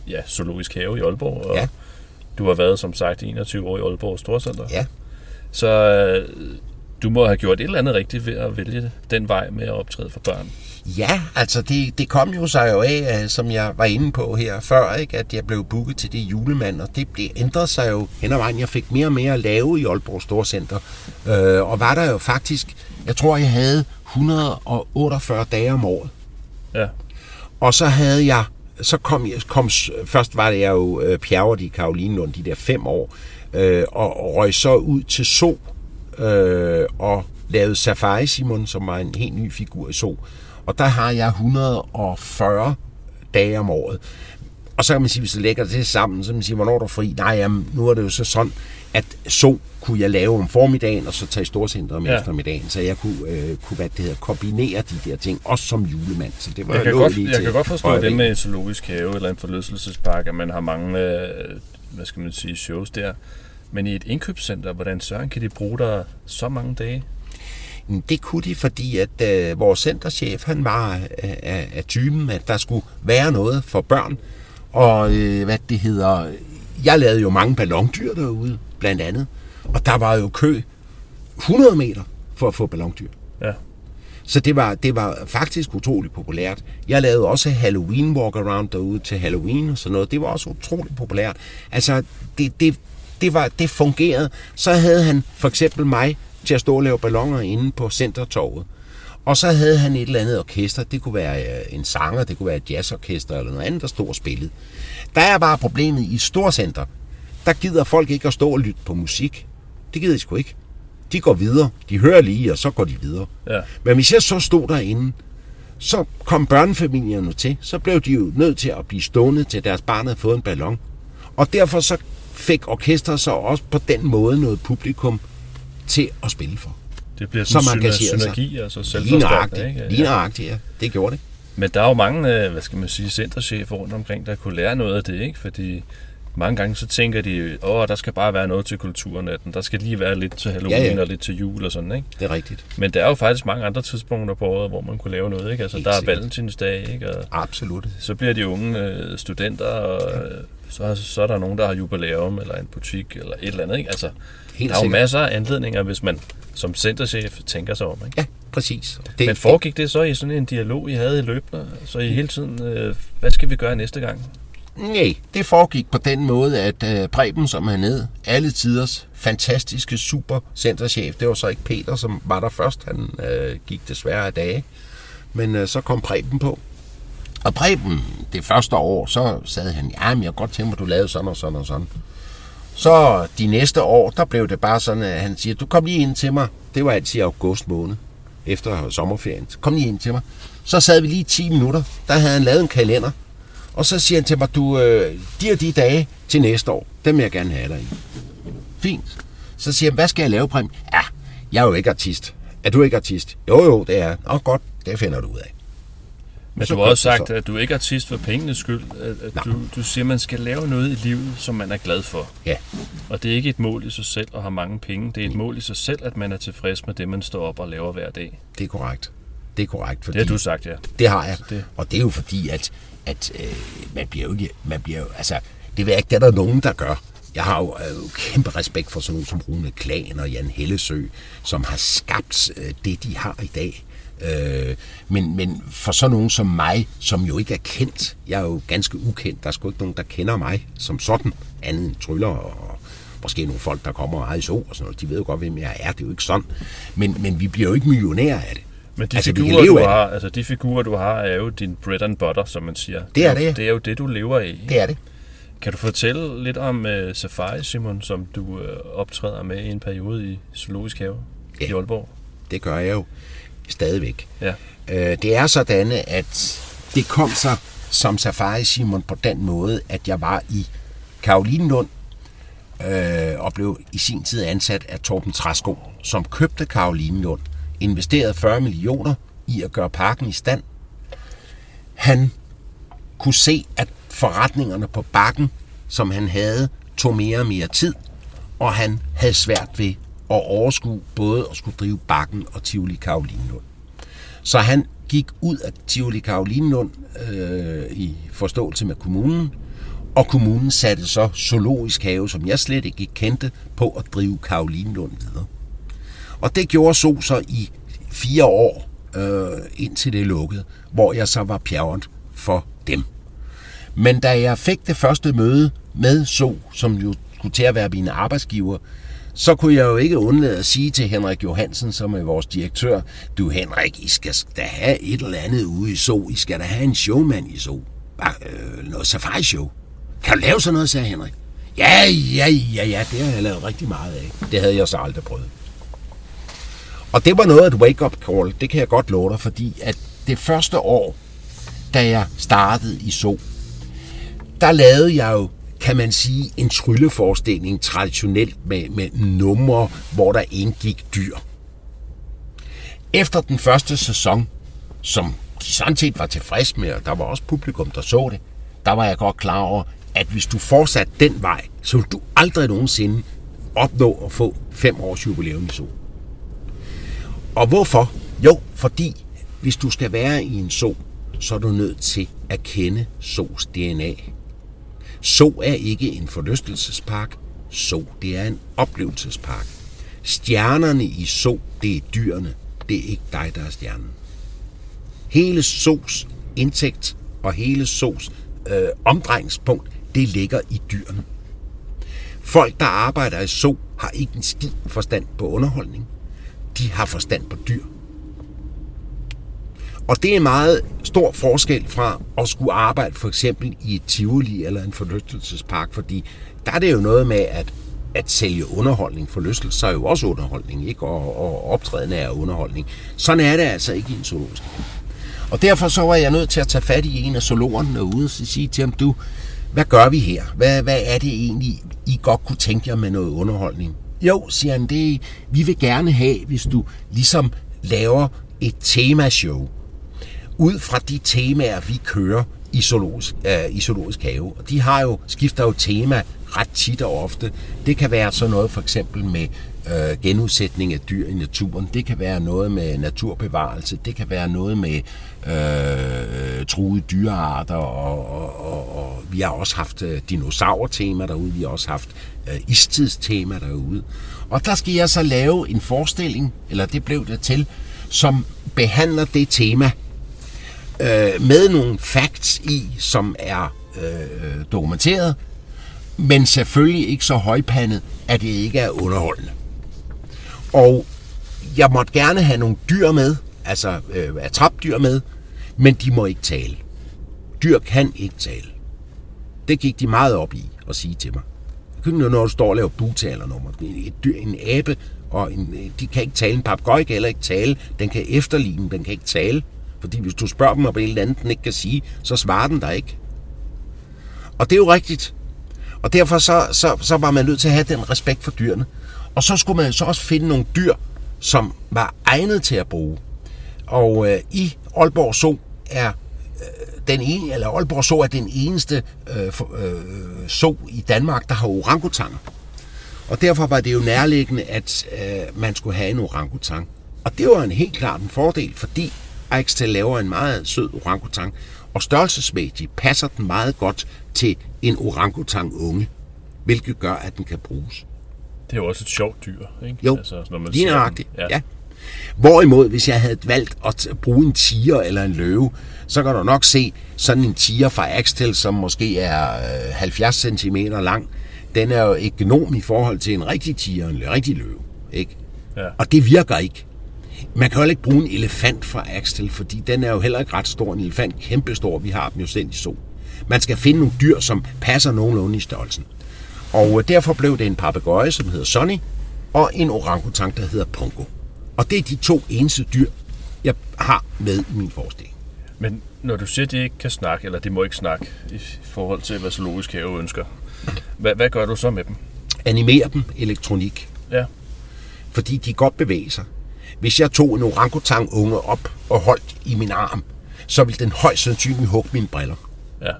ja, Zoologisk Have i Aalborg, og Ja. du har været som sagt 21 år i Aalborg Storcenter. Ja. Så øh, du må have gjort et eller andet rigtigt ved at vælge den vej med at optræde for børn. Ja, altså det, det kom jo sig jo af, øh, som jeg var inde på her før, ikke, at jeg blev booket til det julemand, og det, det ændrede sig jo hen ad vejen. Jeg fik mere og mere at lave i Aalborg Storcenter, øh, og var der jo faktisk, jeg tror jeg havde 148 dage om året. Ja, Og så havde jeg, så kom jeg, kom, først var det jeg jo øh, pjerret i Karolinelund de der fem år, øh, og, og røg så ud til So, øh, og lavede Safari Simon, som var en helt ny figur i So. Og der har jeg 140 dage om året. Og så kan man sige, hvis du lægger det sammen, så kan man sige, hvornår er du fri? Nej, jamen, nu er det jo så sådan, at så kunne jeg lave om formiddagen, og så tage storcenter om Ja. eftermiddagen, så jeg kunne, øh, kunne hvad det hedder, kombinere de der ting, også som julemand. Så det var jeg kan, lå godt, lige jeg til kan godt forstå det med en zoologisk have eller en forlystelsespark, at man har mange øh, hvad skal man sige, shows der. Men i et indkøbscenter, hvordan søren kan de bruge der så mange dage? Men Det kunne de, fordi at øh, vores centerchef, han var af, af, af typen, at der skulle være noget for børn. Og øh, hvad det hedder, jeg lavede jo mange ballondyr derude, blandt andet. Og der var jo kø 100 meter for at få ballondyr. Ja. Så det var, det var faktisk utroligt populært. Jeg lavede også Halloween walk-around derude til Halloween og sådan noget. Det var også utroligt populært. Altså, det, det, det, var, det fungerede. Så havde han for eksempel mig til at stå og lave ballonger inde på Centertorvet. Og så havde han et eller andet orkester. Det kunne være øh, en sanger, det kunne være et jazzorkester eller noget andet, der stod og spillede. Der er bare problemet i storcenter. Der gider folk ikke at stå og lytte på musik. Det gider de sgu ikke. De går videre. De hører lige, og så går de videre. Ja. Men hvis jeg så stod derinde, så kom børnefamilierne til. Så blev de jo nødt til at blive stående til deres barn havde fået en ballon. Og derfor så fik orkestret så også på den måde noget publikum til at spille for. Det bliver sådan en engagerer sig. synergi, altså Lige selvforstærkende. nøjagtigt. Ikke? Lige nøjagtigt, ja. Det gjorde det. Men der er jo mange, øh, hvad skal man sige, centerchefer rundt omkring, der kunne lære noget af det, ikke? Fordi mange gange så tænker de, åh, der skal bare være noget til kulturnatten, der skal lige være lidt til Halloween Ja, ja. og lidt til jul og sådan, ikke? Det er rigtigt. Men der er jo faktisk mange andre tidspunkter på året, hvor man kunne lave noget, ikke? Altså, Helt der er sikkert. valentinsdag, ikke? Og Absolut. så bliver de unge øh, studenter, og øh, så, så er der nogen, der har jubilæum, eller en butik, eller et eller andet, ikke? Altså, Helt der er jo sikkert. masser af anledninger, hvis man som centerchef tænker sig om, ikke? Ja, præcis. Det, Men foregik det så i sådan en dialog, I havde i løbende? Så I hele tiden, øh, hvad skal vi gøre næste gang? Nej, det foregik på den måde, at øh, Preben, som han ned, alle tiders fantastiske supercenterchef, det var så ikke Peter, som var der først, han øh, gik desværre af dage, men øh, så kom Preben på. Og Preben, det første år, så sagde han, ja, men jeg godt tænke mig, at du lavede sådan og sådan og sådan. Så de næste år, der blev det bare sådan, at han siger, du kom lige ind til mig. Det var altid i august måned, efter sommerferien. Så kom lige ind til mig. Så sad vi lige 10 minutter. Der havde han lavet en kalender. Og så siger han til mig, du, øh, de og de dage til næste år, dem vil jeg gerne have dig i. Fint. Så siger han, hvad skal jeg lave, Præm? Ja, jeg er jo ikke artist. Er du ikke artist? Jo, jo, det er. Nå, godt, det finder du ud af. Men du har også sagt, at du ikke er artist for pengenes skyld. At, at du, du siger, at man skal lave noget i livet, som man er glad for. Ja. Og det er ikke et mål i sig selv at have mange penge. Det er et mål i sig selv, at man er tilfreds med det, man står op og laver hver dag. Det er korrekt. Det er korrekt. Fordi, det har du sagt, ja. Det har jeg. det. Og det er jo fordi, at, at øh, man bliver jo ikke... Man bliver jo, altså, det ved jeg ikke, det er der nogen, der gør. Jeg har jo øh, kæmpe respekt for sådan nogen som Rune Klan og Jan Hellesø, som har skabt øh, det, de har i dag. Øh, men, men for sådan nogen som mig, som jo ikke er kendt, jeg er jo ganske ukendt, der er sgu ikke nogen, der kender mig som sådan, andet end tryller og måske nogle folk, der kommer og ejer og sådan noget. De ved jo godt, hvem jeg er. Det er jo ikke sådan. Men, men vi bliver jo ikke millionærer af det. Men de, Altså, figurer, du af har, altså, de figurer, du har, er jo din bread and butter, som man siger. Det er jo- det. Det er jo det, du lever af. Det er det. Kan du fortælle lidt om uh, Safari, Simon, som du uh, optræder med i en periode i Zoologisk Have Ja. i Aalborg? Det gør jeg jo stadigvæk. Ja. Øh, det er sådan, at det kom sig som Safari Simon på den måde, at jeg var i Karolinelund øh, og blev i sin tid ansat af Torben Træsko, som købte Karolinelund, investeret 40 millioner i at gøre parken i stand. Han kunne se, at forretningerne på bakken, som han havde, tog mere og mere tid, og han havde svært ved at overskue både at skulle drive bakken og Tivoli Karolinelund. Så han gik ud af Tivoli Karolinelund øh, i forståelse med kommunen, og kommunen satte så zoologisk have, som jeg slet ikke kendte, på at drive Karolinelund videre. Og det gjorde så så i fire år, øh, indtil det lukkede, hvor jeg så var pjerret for dem. Men da jeg fik det første møde med So, som jo skulle til at være mine arbejdsgiver, så kunne jeg jo ikke undlade at sige til Henrik Johansen, som er vores direktør, du Henrik, I skal da have et eller andet ude i So. I skal da have en showman i So. Bare, øh, noget safari-show. Kan du lave sådan noget, sagde Henrik. Ja, ja, ja, ja, det har jeg lavet rigtig meget af. Det havde jeg så aldrig prøvet. Og det var noget af et wake-up call, det kan jeg godt love dig, fordi at det første år, da jeg startede i So, der lavede jeg jo, kan man sige, en trylleforestilling traditionelt med, med numre, hvor der indgik dyr. Efter den første sæson, som de sådan set var tilfreds med, og der var også publikum, der så det, der var jeg godt klar over, at hvis du fortsatte den vej, så ville du aldrig nogensinde opnå at få fem års jubilæum i solen. Og hvorfor? Jo, fordi hvis du skal være i en so, så er du nødt til at kende sos DNA. So er ikke en forlystelsespark. So, det er en oplevelsespark. Stjernerne i So, det er dyrene. Det er ikke dig, der er stjernen. Hele Sos indtægt og hele Sos øh, omdrejningspunkt, det ligger i dyrene. Folk, der arbejder i So, har ikke en skid forstand på underholdning. De har forstand på dyr. Og det er en meget stor forskel fra at skulle arbejde for eksempel i et Tivoli eller en forlystelsespark, fordi der er det jo noget med at, at sælge underholdning. Forlystelse er jo også underholdning, ikke? Og, og optræden er underholdning. Sådan er det altså ikke i en zoologisk. Og derfor så var jeg nødt til at tage fat i en af zoologerne derude og sige til ham, du, hvad gør vi her? Hvad, hvad er det egentlig, I godt kunne tænke jer med noget underholdning? Jo, siger han, det, vi vil gerne have, hvis du ligesom laver et temashow ud fra de temaer, vi kører i zoologisk, øh, i zoologisk have. Og de har jo, skifter jo tema ret tit og ofte. Det kan være sådan noget for eksempel med øh, genudsætning af dyr i naturen. Det kan være noget med naturbevarelse. Det kan være noget med øh, truede dyrearter. Og, og, og, og vi har også haft øh, dinosaur-tema derude. Vi har også haft øh, istidstema derude. Og der skal jeg så lave en forestilling, eller det blev det til, som behandler det tema øh, med nogle facts i, som er øh, øh dokumenteret, men selvfølgelig ikke så højpandet, at det ikke er underholdende. Og jeg måtte gerne have nogle dyr med, altså øh, attrapdyr med, men de må ikke tale. Dyr kan ikke tale. Det gik de meget op i at sige til mig. når du står og laver butalernummer. Et dyr, en abe, og en, øh, de kan ikke tale. En papegøje kan heller ikke tale. Den kan efterligne, den kan ikke tale. Fordi hvis du spørger dem om et eller andet, den ikke kan sige, så svarer den der ikke. Og det er jo rigtigt. Og derfor så, så, så var man nødt til at have den respekt for dyrene. Og så skulle man så også finde nogle dyr, som var egnet til at bruge. Og øh, i Aalborg Zoo er øh, den ene, eller Aalborg Zoo er den eneste øh, for, øh, zoo i Danmark, der har orangutanger. Og derfor var det jo nærliggende, at øh, man skulle have en orangutang. Og det var en helt klart en fordel, fordi Aixtel laver en meget sød orangutang, og størrelsesmæssigt passer den meget godt til en orangutang unge, hvilket gør, at den kan bruges. Det er jo også et sjovt dyr, ikke? Jo, altså, når man lige nøjagtigt, ja. ja. Hvorimod, hvis jeg havde valgt at bruge en tiger eller en løve, så kan du nok se sådan en tiger fra Axtel, som måske er 70 cm lang. Den er jo genom i forhold til en rigtig tiger, en rigtig løve. Ikke? Ja. Og det virker ikke. Man kan jo ikke bruge en elefant fra Axtel, fordi den er jo heller ikke ret stor. En elefant kæmpestor, vi har dem jo selv i sol. Man skal finde nogle dyr, som passer nogenlunde i størrelsen. Og øh, derfor blev det en papegøje, som hedder Sonny, og en orangutang, der hedder Pongo. Og det er de to eneste dyr, jeg har med i min forestilling. Men når du siger, at de ikke kan snakke, eller de må ikke snakke i forhold til, hvad zoologisk have ønsker, hvad, hvad gør du så med dem? Animere dem elektronik. Ja. Fordi de godt bevæger sig. Hvis jeg tog en orangutang unge op og holdt i min arm, så ville den højst sandsynligt hugge mine briller. Ja.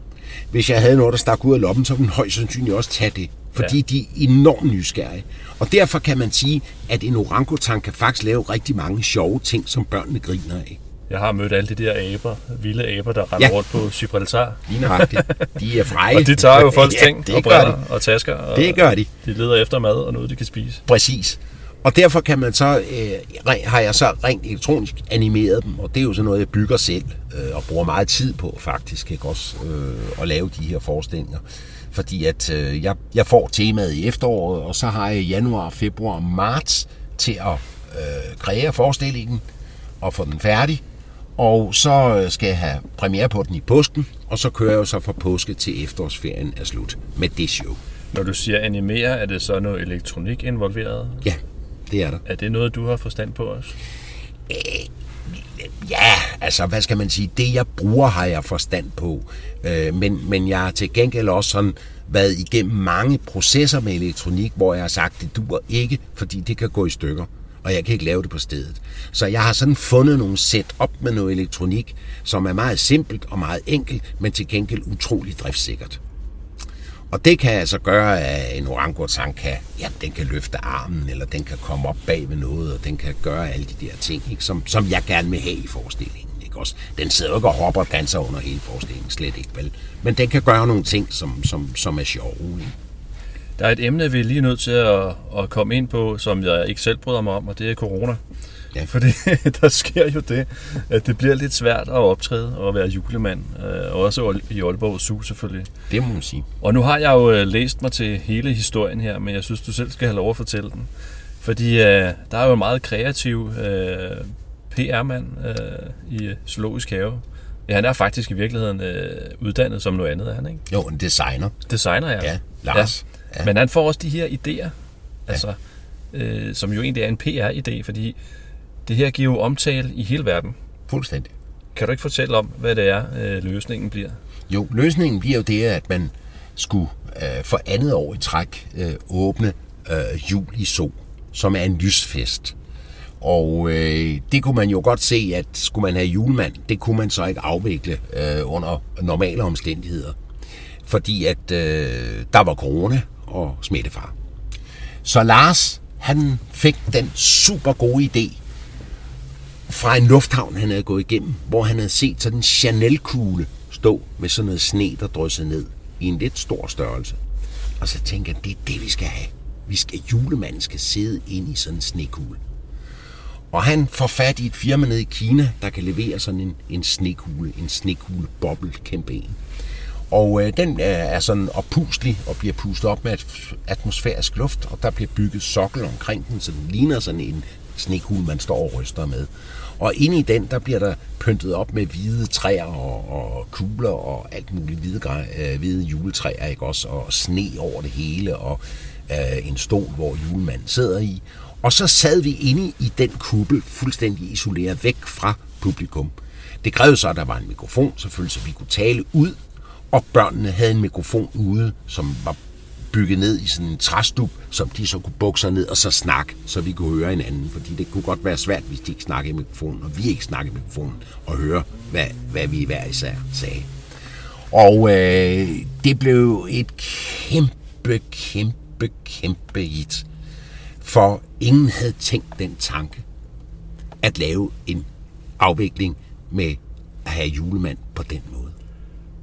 Hvis jeg havde noget, der stak ud af loppen, så ville den højst sandsynligt også tage det. Fordi ja. de er enormt nysgerrige. Og derfor kan man sige, at en orangutang kan faktisk lave rigtig mange sjove ting, som børnene griner af. Jeg har mødt alle de der aber, vilde aber, der render ja. rundt på Gibraltar. Lige nøjagtigt. De er freje. og de tager jo folks ja, ting og briller og tasker. Og det gør de. De leder efter mad og noget, de kan spise. Præcis. Og derfor kan man så, øh, har jeg så rent elektronisk animeret dem, og det er jo sådan noget, jeg bygger selv, øh, og bruger meget tid på faktisk, ikke også, øh, at lave de her forestillinger. Fordi at øh, jeg, jeg får temaet i efteråret, og så har jeg januar, februar og marts til at øh, kreere forestillingen og få den færdig. Og så øh, skal jeg have premiere på den i påsken, og så kører jeg så fra påske til efterårsferien er slut med det show. Når du siger animere, er det så noget elektronik involveret? Ja, det er der. Er det noget, du har forstand på også? Ja, altså hvad skal man sige, det jeg bruger har jeg forstand på, øh, men, men jeg har til gengæld også sådan været igennem mange processer med elektronik, hvor jeg har sagt, det duer ikke, fordi det kan gå i stykker, og jeg kan ikke lave det på stedet. Så jeg har sådan fundet nogle sæt op med noget elektronik, som er meget simpelt og meget enkelt, men til gengæld utrolig driftsikkert. Og det kan altså gøre, at en orangutang kan, ja, den kan løfte armen, eller den kan komme op bag ved noget, og den kan gøre alle de der ting, ikke? Som, som jeg gerne vil have i forestillingen. Ikke? Også, den sidder jo ikke og hopper og danser under hele forestillingen, slet ikke vel. Men den kan gøre nogle ting, som, som, som er sjove. Ikke? Der er et emne, vi er lige nødt til at, at komme ind på, som jeg ikke selv bryder mig om, og det er corona. Ja. Fordi der sker jo det, at det bliver lidt svært at optræde og være julemand. Øh, også i Aalborg Zoo selvfølgelig. Det må man sige. Og nu har jeg jo øh, læst mig til hele historien her, men jeg synes, du selv skal have lov at fortælle den. Fordi øh, der er jo en meget kreativ øh, PR-mand øh, i Zoologisk Have. Ja, han er faktisk i virkeligheden øh, uddannet som noget andet, er han ikke? Jo, en designer. Designer, ja. Ja, Lars. Ja. Ja. Men han får også de her idéer, altså, øh, som jo egentlig er en PR-idé, fordi det her giver jo omtale i hele verden. Fuldstændig. Kan du ikke fortælle om, hvad det er, øh, løsningen bliver? Jo, løsningen bliver jo det, at man skulle øh, for andet år i træk øh, åbne øh, jul i Sol, som er en lysfest. Og øh, det kunne man jo godt se, at skulle man have julemand, det kunne man så ikke afvikle øh, under normale omstændigheder. Fordi at øh, der var corona og smittefar. Så Lars, han fik den super gode idé fra en lufthavn, han havde gået igennem, hvor han havde set sådan en Chanel-kugle stå med sådan noget sne, der dryssede ned i en lidt stor størrelse. Og så tænkte han, det er det, vi skal have. Vi skal, julemanden skal sidde inde i sådan en snekugle. Og han får fat i et firma nede i Kina, der kan levere sådan en, en snekugle, en snekugle boble kæmpe en. Og øh, den øh, er sådan oppuslig og bliver pustet op med atmosfærisk luft, og der bliver bygget sokkel omkring den, så den ligner sådan en snekugle, man står og ryster med. Og inde i den, der bliver der pyntet op med hvide træer og, og kugler og alt muligt hvide, øh, hvide juletræer, ikke også? Og sne over det hele, og øh, en stol, hvor julemanden sidder i. Og så sad vi inde i den kuppel, fuldstændig isoleret væk fra publikum. Det krævede så, at der var en mikrofon, selvfølgelig, så vi kunne tale ud, og børnene havde en mikrofon ude, som var bygget ned i sådan en træstup, som de så kunne bukke sig ned og så snakke, så vi kunne høre hinanden. Fordi det kunne godt være svært, hvis de ikke snakkede i mikrofonen, og vi ikke snakkede i mikrofonen, og høre, hvad, hvad vi hver især sagde. Og øh, det blev et kæmpe, kæmpe, kæmpe hit. For ingen havde tænkt den tanke at lave en afvikling med at have julemand på den måde.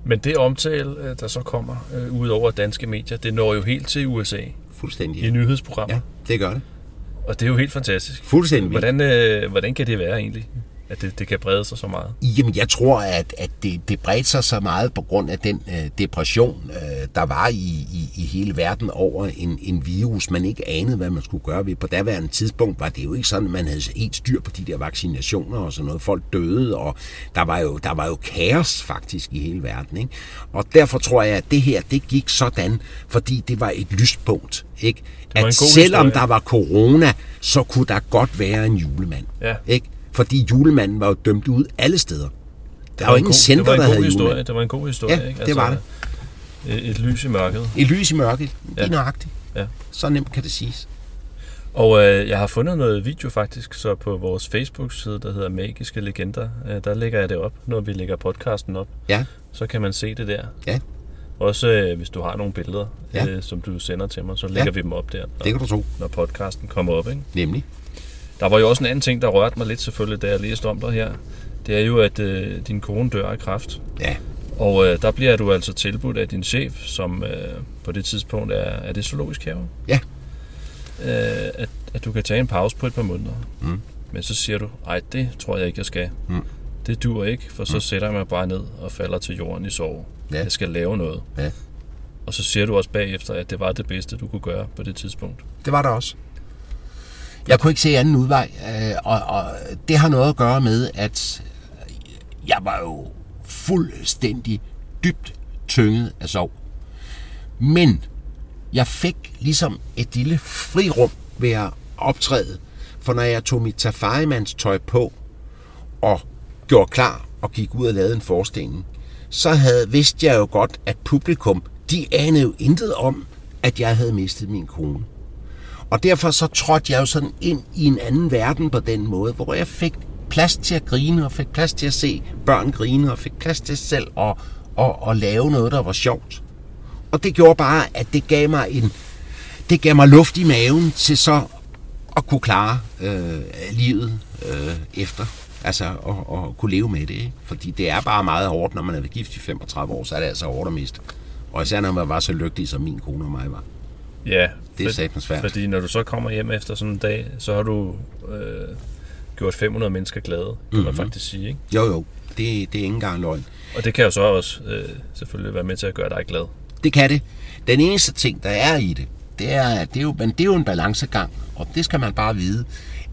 Men det omtale, øh, der så kommer øh, ud over danske medier, det når jo helt til USA Fuldstændig. i nyhedsprogrammer. Ja, det gør det. Og det er jo helt fantastisk. Fuldstændig. Hvordan, øh, hvordan kan det være egentlig, at det, det kan brede sig så meget? Jamen, jeg tror, at, at det, det bredte sig så meget på grund af den øh, depression, øh, der var i, i, i hele verden over en, en virus, man ikke anede, hvad man skulle gøre ved. På daværende tidspunkt var det jo ikke sådan, at man havde helt styr på de der vaccinationer og sådan noget. Folk døde, og der var jo, der var jo kaos faktisk i hele verden. Ikke? Og derfor tror jeg, at det her, det gik sådan, fordi det var et lyspunkt. Ikke? At selvom historie. der var corona, så kunne der godt være en julemand. Ja. Ikke? Fordi julemanden var jo dømt ud alle steder. Der var en ingen center, det var der havde historie. julemand. Det var en god historie, Ja, ikke? det var det. Et, et lys i mørket. Et lys i mørket. Det er Ja. nøjagtigt. Ja. Så nemt kan det siges. Og øh, jeg har fundet noget video faktisk, så på vores Facebook-side, der hedder Magiske Legender, øh, der lægger jeg det op, når vi lægger podcasten op. Ja, Så kan man se det der. ja, Også øh, hvis du har nogle billeder, Ja. øh, som du sender til mig, så lægger Ja. vi dem op der, når, det kan du tro. når podcasten kommer op. Ikke? Nemlig. Der var jo også en anden ting, der rørte mig lidt selvfølgelig, da jeg læste om dig her. Det er jo, at øh, din kone dør af kræft. Ja, Og øh, der bliver du altså tilbudt af din chef, som øh, på det tidspunkt er, er det zoologisk have, ja, øh, at, at du kan tage en pause på et par måneder. Mm. Men så siger du, ej, det tror jeg ikke, jeg skal. Mm. Det dur ikke, for så sætter jeg mig bare ned og falder til jorden i sorg. Ja. Jeg skal lave noget. ja. Og så siger du også bagefter, at det var det bedste, du kunne gøre på det tidspunkt. Det var der også. Jeg kunne ikke se anden udvej, øh, og, og det har noget at gøre med, at jeg var jo fuldstændig dybt tynget af sorg. Men jeg fik ligesom et lille frirum ved at optræde, for når jeg tog mit Tafarimands tøj på og gjorde klar og gik ud og lavede en forestilling, så havde vidste jeg jo godt, at publikum, de anede jo intet om, at jeg havde mistet min kone. Og derfor så trådte jeg jo sådan ind i en anden verden på den måde, hvor jeg fik plads til at grine, og fik plads til at se børn grine, og fik plads til selv at, at, at lave noget, der var sjovt. Og det gjorde bare, at det gav mig en, det gav mig luft i maven til så at kunne klare øh, livet øh, efter. Altså at, at kunne leve med det. Ikke? Fordi det er bare meget hårdt, når man er gift i 35 år, så er det altså hårdt at miste. Og især når man var så lykkelig, som min kone og mig var. Ja, Det er satans svært. Fordi når du så kommer hjem efter sådan en dag, så har du øh, gjort 500 mennesker glade, kan mm-hmm. man faktisk sige. Ikke? Jo, jo, det, det er ikke engang løgn. Og det kan jo så også øh, selvfølgelig være med til at gøre dig glad. Det kan det. Den eneste ting, der er i det, det er, at det er jo, men det er jo en balancegang, og det skal man bare vide,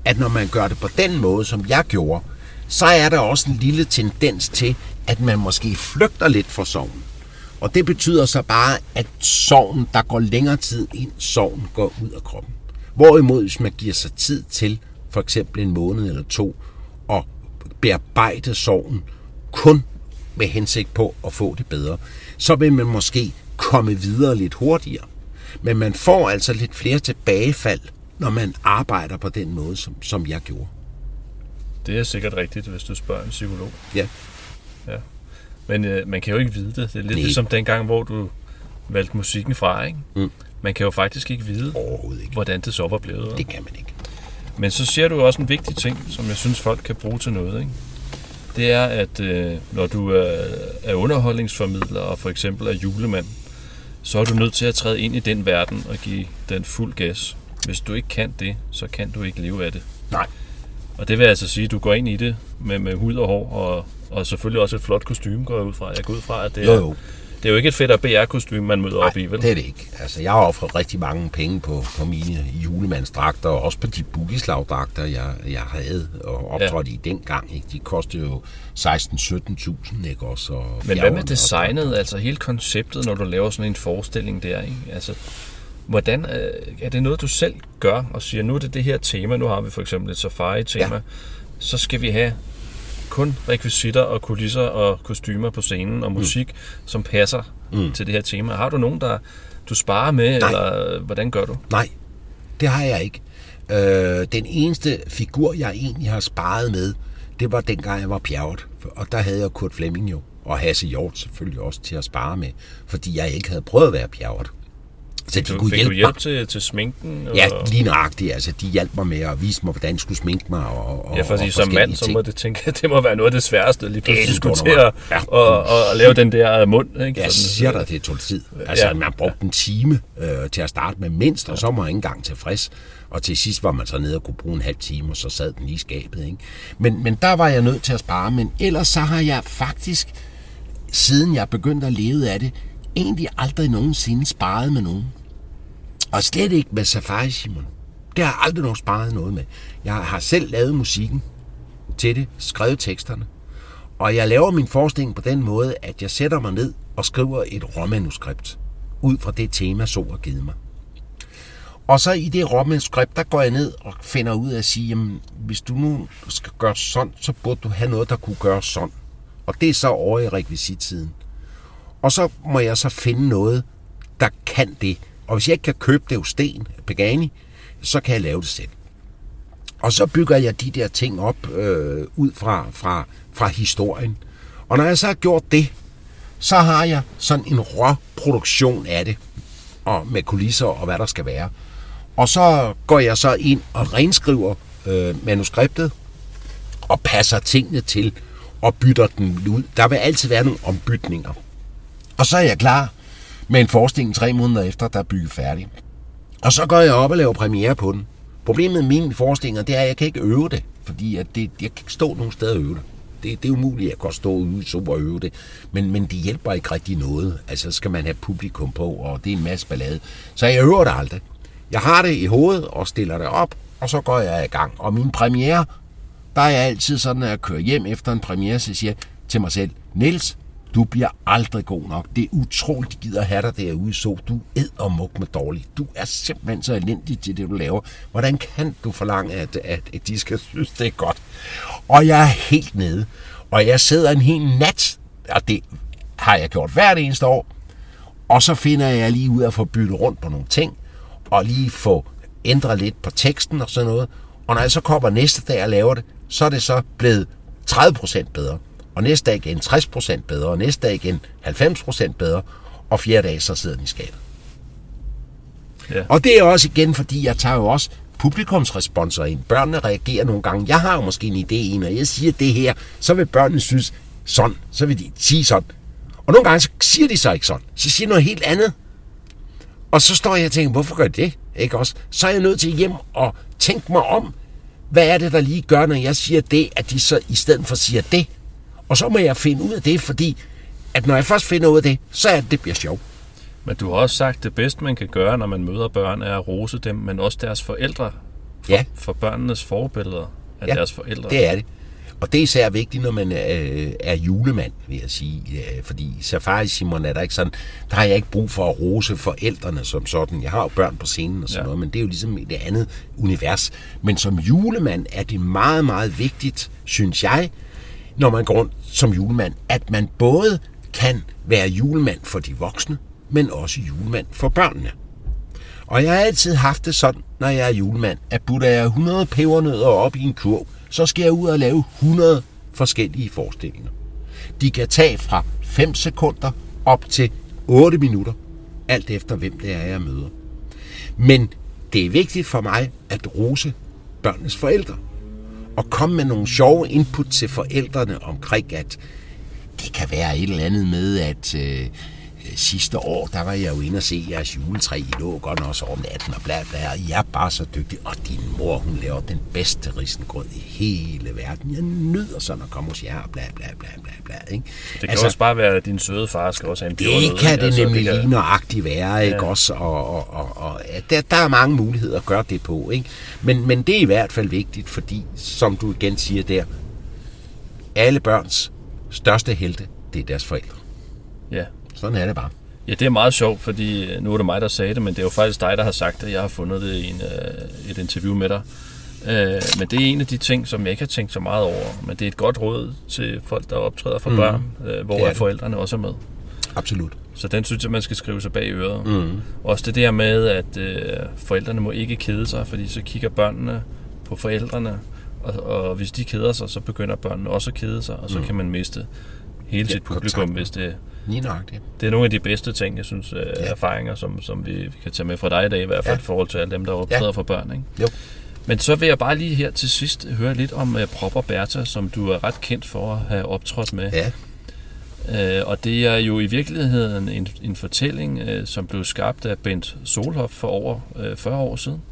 at når man gør det på den måde, som jeg gjorde, så er der også en lille tendens til, at man måske flygter lidt fra sorgen. Og det betyder så bare, at sorgen, der går længere tid ind, sorgen går ud af kroppen. Hvorimod, hvis man giver sig tid til, for eksempel en måned eller to, at bearbejde sorgen, kun med hensigt på at få det bedre, så vil man måske komme videre lidt hurtigere. Men man får altså lidt flere tilbagefald, når man arbejder på den måde, som, som jeg gjorde. Det er sikkert rigtigt, hvis du spørger en psykolog. Ja, Men øh, man kan jo ikke vide det. Det er lidt Nej. ligesom dengang, hvor du valgte musikken fra, ikke? Mm. Man kan jo faktisk ikke vide, ikke. hvordan det så var blevet. Det kan man ikke. Men så siger du også en vigtig ting, som jeg synes, folk kan bruge til noget. Ikke? Det er, at øh, når du er, er underholdningsformidler og for eksempel er julemand, så er du nødt til at træde ind i den verden og give den fuld gas. Hvis du ikke kan det, så kan du ikke leve af det. Nej. Og det vil altså sige, at du går ind i det med, med hud og hår, og, og selvfølgelig også et flot kostume, går jeg ud fra. Jeg går ud fra, at det Jo, er, jo. det er jo ikke et fedt BR-kostume, man møder Nej, op i, vel? det er det ikke. Altså, jeg har offret rigtig mange penge på, på mine julemandsdragter, og også på de boogie-slagdragter, jeg, jeg havde og optrådte ja. i dengang. Ikke? De kostede jo 16-17.000, ikke også? Og Men hvad med fjergerne og designet, altså hele konceptet, når du laver sådan en forestilling der, ikke? Altså, hvordan, øh, er det noget, du selv gør og siger, nu er det det her tema, nu har vi for eksempel et safari-tema, ja. så skal vi have kun rekvisitter og kulisser og kostymer på scenen og musik, mm. som passer mm. til det her tema. Har du nogen, der du sparer med, Nej. eller hvordan gør du? Nej, det har jeg ikke. Øh, den eneste figur, jeg egentlig har sparet med, det var dengang, jeg var bjerget. Og der havde jeg Kurt Flemming jo, og Hasse Hjort selvfølgelig også til at spare med, fordi jeg ikke havde prøvet at være bjerget. Så de Du, kunne hjælpe du hjælp mig. til, til sminken? Og, Ja, lige nøjagtigt. Altså, de hjalp mig med at vise mig, hvordan jeg skulle sminke mig. Og, og, Ja, fordi og som mand, forskellige så ting. må det tænke, at det må være noget af det sværeste, lige pludselig Det skulle til jeg at. Ja. og, og, og lave den der mund. Ikke? Jeg Sådan, siger dig, det tog tid. Altså, Ja. man brugte en time øh, til at starte med mindst, og så var man ikke engang tilfreds. Og til sidst var man så nede og kunne bruge en halv time, og så sad den lige i skabet. Ikke? Men, men der var jeg nødt til at spare. Men ellers så har jeg faktisk, siden jeg begyndte at leve af det, egentlig aldrig nogensinde sparet med nogen. Og slet ikke med Safari Simon. Det har jeg aldrig nogen sparet noget med. Jeg har selv lavet musikken til det, skrevet teksterne. Og jeg laver min forestilling på den måde, at jeg sætter mig ned og skriver et råmanuskript ud fra det tema, så har givet mig. Og så i det råmanuskript, der går jeg ned og finder ud af at sige, jamen, hvis du nu skal gøre sådan, så burde du have noget, der kunne gøre sådan. Og det er så over i rekvisittiden. Og så må jeg så finde noget, der kan det. Og hvis jeg ikke kan købe det hos Sten Pagani, så kan jeg lave det selv. Og så bygger jeg de der ting op øh, ud fra, fra, fra historien. Og når jeg så har gjort det, så har jeg sådan en råproduktion af det, og med kulisser og hvad der skal være. Og så går jeg så ind og renskriver øh, manuskriptet, og passer tingene til, og bytter den ud. Der vil altid være nogle ombytninger. Og så er jeg klar med en forestilling tre måneder efter, der er bygget færdig. Og så går jeg op og laver premiere på den. Problemet med mine forestillinger, det er, at jeg kan ikke øve det, fordi at det, jeg kan ikke stå nogen steder og øve det. Det, det er umuligt, at jeg kan stå ude så og øve det, men, men det hjælper ikke rigtig noget. Altså, skal man have publikum på, og det er en masse ballade. Så jeg øver det aldrig. Jeg har det i hovedet og stiller det op, og så går jeg i gang. Og min premiere, der er jeg altid sådan, at jeg kører hjem efter en premiere, så siger jeg til mig selv, Niels, du bliver aldrig god nok. Det er utroligt, de gider have dig derude, så du ed og muk med dårlig. Du er simpelthen så elendig til det, du laver. Hvordan kan du forlange, at, at, at de skal synes, det er godt? Og jeg er helt nede. Og jeg sidder en hel nat, og det har jeg gjort hvert eneste år. Og så finder jeg lige ud af at få byttet rundt på nogle ting, og lige få ændret lidt på teksten og sådan noget. Og når jeg så kommer næste dag og laver det, så er det så blevet 30% bedre. Og næste dag igen 60% bedre, og næste dag igen 90% bedre, og fjerde dag så sidder den i skabet. Ja. Og det er også igen, fordi jeg tager jo også publikumsresponser ind. Børnene reagerer nogle gange. Jeg har jo måske en idé i, når jeg siger det her, så vil børnene synes sådan. Så vil de sige sådan. Og nogle gange så siger de så ikke sådan. Så siger de noget helt andet. Og så står jeg og tænker, hvorfor gør de det? Ikke også? Så er jeg nødt til hjem og tænke mig om, hvad er det, der lige gør, når jeg siger det, at de så i stedet for siger det. Og så må jeg finde ud af det, fordi at når jeg først finder ud af det, så er det, det bliver sjovt. Men du har også sagt, at det bedste, man kan gøre, når man møder børn, er at rose dem, men også deres forældre. For, Ja. for børnenes forbilleder af Ja, deres forældre. Det er det. Og det er især vigtigt, når man øh, er julemand, vil jeg sige. Øh, fordi Safari Simon er der ikke sådan, der har jeg ikke brug for at rose forældrene som sådan. Jeg har jo børn på scenen og sådan Ja. noget, men det er jo ligesom det andet univers. Men som julemand er det meget, meget vigtigt, synes jeg, når man går rundt som julemand, at man både kan være julemand for de voksne, men også julemand for børnene. Og jeg har altid haft det sådan, når jeg er julemand, at putter jeg 100 pebernødder op i en kurv, så skal jeg ud og lave 100 forskellige forestillinger. De kan tage fra 5 sekunder op til 8 minutter, alt efter hvem det er, jeg møder. Men det er vigtigt for mig at rose børnenes forældre. Og komme med nogle sjove input til forældrene omkring, at det kan være et eller andet med, at øh, sidste år, der var jeg jo inde og se jeres juletræ. I lå godt også om natten og bla bla. I er bare så dygtig. Og din mor, hun laver den bedste risengrød i hele verden. Jeg nyder sådan at komme hos jer og bla bla bla bla bla. Ikke? Det kan altså, også bare være, at din søde far skal også have en Det peberrød, kan ikke? det Altså, nemlig lige nøjagtigt være, ikke også? Og, og, og, og ja, der, der er mange muligheder at gøre det på, ikke? Men, men det er i hvert fald vigtigt, fordi, som du igen siger der, alle børns største helte, det er deres forældre. Ja. Sådan er det bare. Ja, det er meget sjovt, fordi øh, nu er det mig, der sagde det, men det er jo faktisk dig, der har sagt det. Jeg har fundet det i en, øh, et interview med dig. Øh, men det er en af de ting, som jeg ikke har tænkt så meget over. Men det er et godt råd til folk, der optræder for mm. børn, øh, hvor Det er forældrene også er med. Absolut. Så den synes jeg, man skal skrive sig bag øret. Mm. Også det der med, at øh, forældrene må ikke kede sig, fordi så kigger børnene på forældrene, og, og hvis de keder sig, så begynder børnene også at kede sig, og så mm. kan man miste hele Ja, sit publikum, kontakten. hvis det, Lige nøjagtigt. det er nogle af de bedste ting, jeg synes, øh, erfaringer, som, som vi, vi kan tage med fra dig i dag, i hvert fald Ja. i forhold til alle dem, der optræder Ja. for børn. Ikke? Jo. Men så vil jeg bare lige her til sidst høre lidt om uh, Prop og Bertha, som du er ret kendt for at have optrådt med. Ja, Uh, og det er jo i virkeligheden en, en fortælling, uh, som blev skabt af Bent Solhoff for over uh, 40 år siden.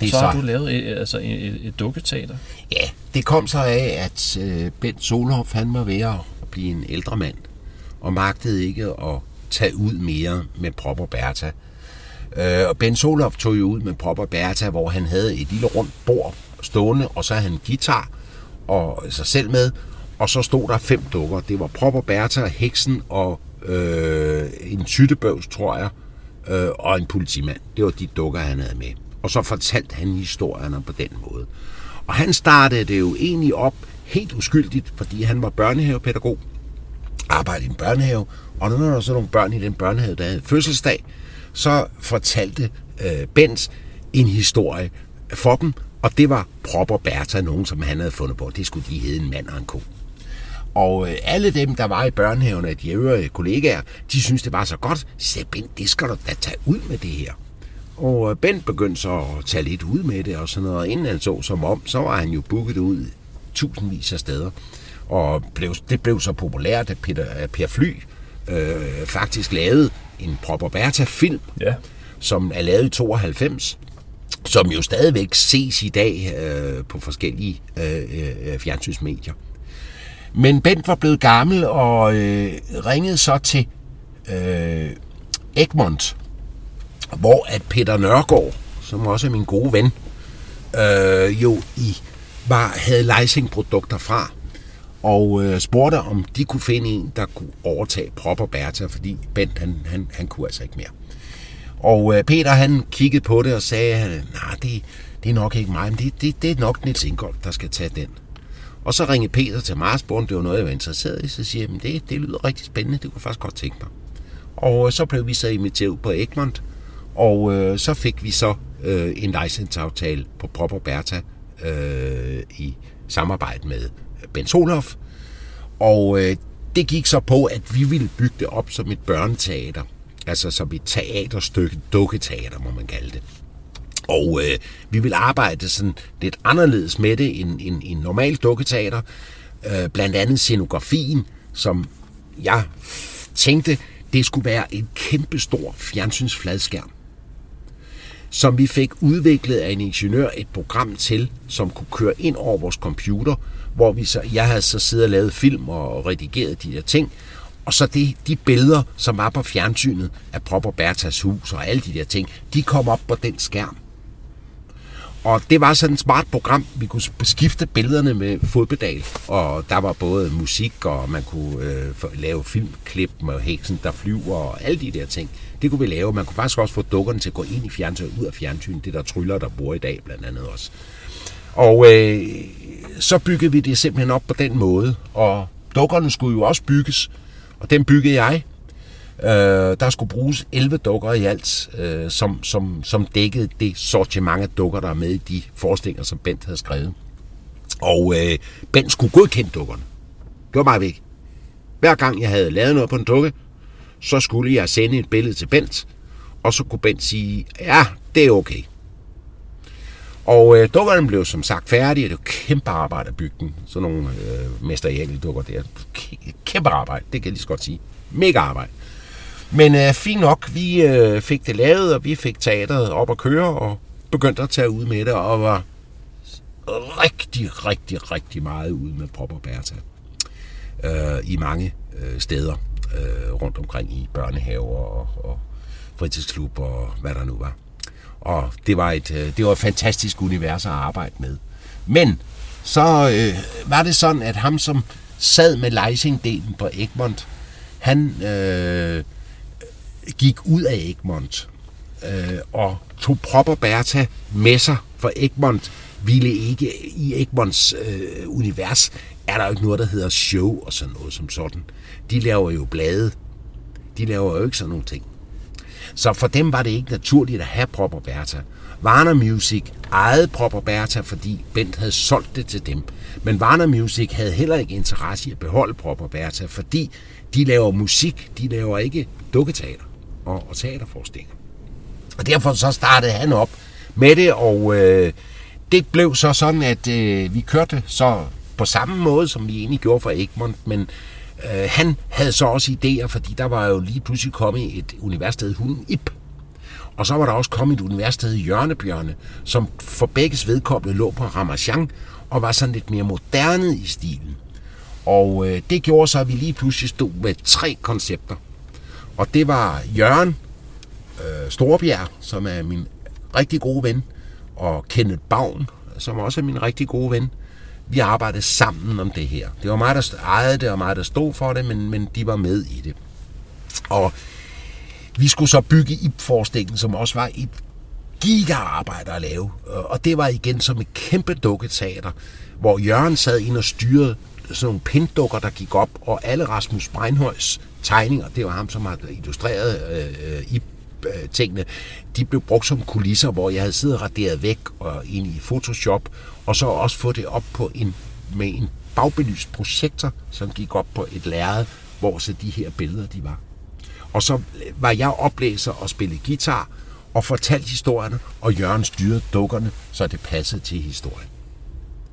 Det så har så. du lavet et, altså et, et, et dukketeater. Ja, det kom så af, at øh, Bent Solhoff, han var ved at blive en ældre mand, og magtede ikke at tage ud mere med Prop og Bertha. Øh, og Bent Solhoff tog jo ud med Prop og Bertha, hvor han havde et lille rundt bord stående, og så havde han guitar og sig selv med, og så stod der fem dukker. Det var Prop og Bertha, Heksen og øh, en tyttebøvs, tror jeg, øh, og en politimand. Det var de dukker, han havde med. Og så fortalte han historierne på den måde. Og han startede det jo egentlig op helt uskyldigt, fordi han var børnehavepædagog, arbejdede i en børnehave, og når der var så nogle børn i den børnehave, der havde fødselsdag, så fortalte øh, Bens en historie for dem, og det var Prop og Bertha, nogen som han havde fundet på. Det skulle de hedde en mand og en ko. Og øh, alle dem, der var i børnehaven af de øvrige kollegaer, de syntes, det var så godt. Så sagde Bent, det skal du da tage ud med det her. Og øh, Bent begyndte så at tage lidt ud med det og sådan noget. Og inden han så som om, så var han jo booket ud tusindvis af steder. Og blev, det blev så populært, at Peter, at Per Fly øh, faktisk lavede en Prop og Bertha-film, Ja. som er lavet i 92, som jo stadigvæk ses i dag øh, på forskellige øh, øh, fjernsynsmedier. Men Bent var blevet gammel og øh, ringede så til øh, Egmont, hvor at Peter Nørgaard, som også er min gode ven, øh, jo i var, havde leasingprodukter fra, og øh, spurgte, om de kunne finde en, der kunne overtage Prop og Bertha, fordi Bent, han, han, han kunne altså ikke mere. Og øh, Peter, han kiggede på det og sagde, nej, det, det er nok ikke mig, men det, det, det er nok Nils Ingolf, der skal tage den. Og så ringede Peter til mig og det var noget, jeg var interesseret i. Så siger jeg, det, det lyder rigtig spændende, det kunne jeg faktisk godt tænke mig. Og øh, så blev vi så inviteret ud på Egmont, og øh, så fik vi så øh, en licensaftale på Prop og Bertha øh, i samarbejde med Ben Solhoff. Og øh, det gik så på, at vi ville bygge det op som et børneteater. Altså som et teaterstykke, dukketeater, må man kalde det. Og øh, vi vil arbejde sådan lidt anderledes med det end en, en normal dukketeater. Øh, blandt andet scenografien, som jeg tænkte, det skulle være en kæmpe stor fjernsynsfladskærm som vi fik udviklet af en ingeniør et program til, som kunne køre ind over vores computer, hvor vi så, jeg havde så siddet og lavet film og redigeret de der ting, og så det, de billeder, som var på fjernsynet af Prop og Bertas hus og alle de der ting, de kom op på den skærm. Og det var sådan et smart program. Vi kunne skifte billederne med fodpedal, og der var både musik, og man kunne øh, lave filmklip med heksen, der flyver, og alle de der ting. Det kunne vi lave. Man kunne faktisk også få dukkerne til at gå ind i fjernsynet, ud af fjernsynet. Det der tryller, der bor i dag, blandt andet også. Og øh, så byggede vi det simpelthen op på den måde. Og dukkerne skulle jo også bygges, og den byggede jeg. Øh, der skulle bruges 11 dukker i alt, øh, som, som, som dækkede det sortiment af dukker, der er med i de forestillinger, som Bent havde skrevet. Og øh, Bent skulle godkende dukkerne. Det var meget vigtigt. Hver gang jeg havde lavet noget på en dukke, så skulle jeg sende et billede til Bent, og så kunne Bent sige, ja, det er okay. Og øh, dukkerne blev som sagt færdige. Det var kæmpe arbejde at bygge dem. Sådan nogle øh, mesterielle dukker der. Kæmpe arbejde, det kan jeg lige så godt sige. Mega arbejde. Men øh, fint nok, vi øh, fik det lavet, og vi fik teateret op at køre, og begyndte at tage ud med det, og var rigtig, rigtig, rigtig meget ude med Prop og Bertha. Øh, I mange øh, steder øh, rundt omkring i børnehaver og, og fritidsklub og hvad der nu var. Og det var et, øh, det var et fantastisk univers at arbejde med. Men så øh, var det sådan, at ham, som sad med Leising-delen på Egmont, han øh, gik ud af Egmont øh, og tog Propper Bertha med sig, for Egmont ville ikke i Egmonts øh, univers, er der jo ikke noget, der hedder show og sådan noget som sådan. De laver jo blade. De laver jo ikke sådan nogle ting. Så for dem var det ikke naturligt at have Propper Bertha. Warner Music ejede Propper Bertha, fordi Bent havde solgt det til dem. Men Warner Music havde heller ikke interesse i at beholde Propper Bertha, fordi de laver musik, de laver ikke dukketeater og, og teaterforestillinger. Og derfor så startede han op med det, og øh, det blev så sådan, at øh, vi kørte så på samme måde, som vi egentlig gjorde for Egmont, men øh, han havde så også idéer, fordi der var jo lige pludselig kommet et universitet Hunden Ip. Og så var der også kommet et universitet Hjørnebjørne, som for begges vedkommende lå på Ramachan og var sådan lidt mere moderne i stilen. Og øh, det gjorde så, at vi lige pludselig stod med tre koncepter. Og det var Jørgen øh, Storbjerg, som er min rigtig gode ven, og Kenneth Bavn, som også er min rigtig gode ven. Vi arbejdede sammen om det her. Det var mig, der ejede det, og mig, der stod for det, men, men de var med i det. Og vi skulle så bygge IP-forestillingen, som også var et gigaarbejde at lave. Og det var igen som et kæmpe dukketeater, hvor Jørgen sad ind og styrede sådan nogle pinddukker, der gik op, og alle Rasmus Breinhøjs tegninger, det var ham, som har illustreret øh, i øh, tingene, de blev brugt som kulisser, hvor jeg havde siddet og raderet væk og ind i Photoshop, og så også få det op på en, med en bagbelyst projektor, som gik op på et lærred, hvor så de her billeder de var. Og så øh, var jeg oplæser og spillede guitar, og fortalte historierne, og Jørgen styrede dukkerne, så det passede til historien.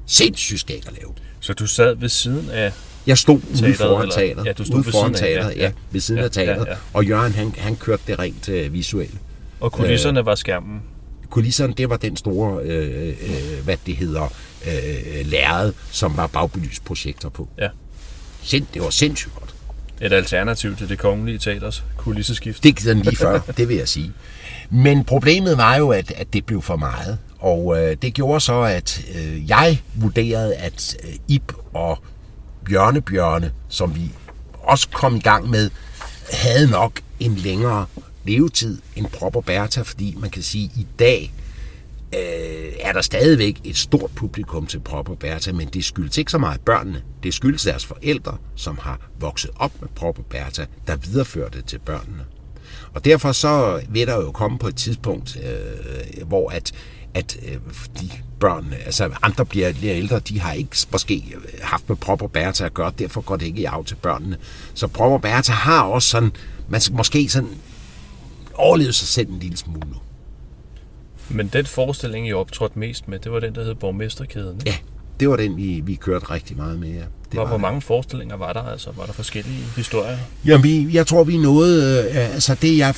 Sindssygt skægt at lave. Så du sad ved siden af jeg stod ude foran teateret. Ja, du stod ude foran af, teateret, ja, ja, ved siden Ja, af teateret. ja, ja. Og Jørgen, han, han kørte det rent øh, visuelle. Og kulisserne var skærmen. Kulisserne, det var den store, øh, øh, hvad det hedder, øh, lærred, som var bagbelyst projekter på. Ja. Sind, det var sindssygt godt. Et alternativ til det kongelige teaters kulisseskift. Det er lige før, det vil jeg sige. Men problemet var jo, at, at det blev for meget. Og øh, det gjorde så, at øh, jeg vurderede, at øh, Ip og Bjørnebjørne, som vi også kom i gang med, havde nok en længere levetid end Prop og Bertha, fordi man kan sige, at i dag øh, er der stadigvæk et stort publikum til Prop og Bertha, men det skyldes ikke så meget børnene. Det skyldes deres forældre, som har vokset op med Prop og Bertha, der viderefører det til børnene. Og derfor så vil der jo komme på et tidspunkt, øh, hvor at, at øh, de børn, altså andre bliver lidt ældre, de har ikke måske haft med Prop og Bertha at gøre, derfor går det ikke i af til børnene. Så Prop og Bertha har også sådan, man skal måske sådan overlevet sig selv en lille smule nu. Men den forestilling, I optrådte mest med, det var den, der hed Borgmesterkæden. ikke? Ja, det var den, vi, vi kørte rigtig meget med. Ja. Det var hvor mange forestillinger var der altså? Var der forskellige historier? Jamen, vi, jeg tror, vi nåede... Øh, altså, det jeg,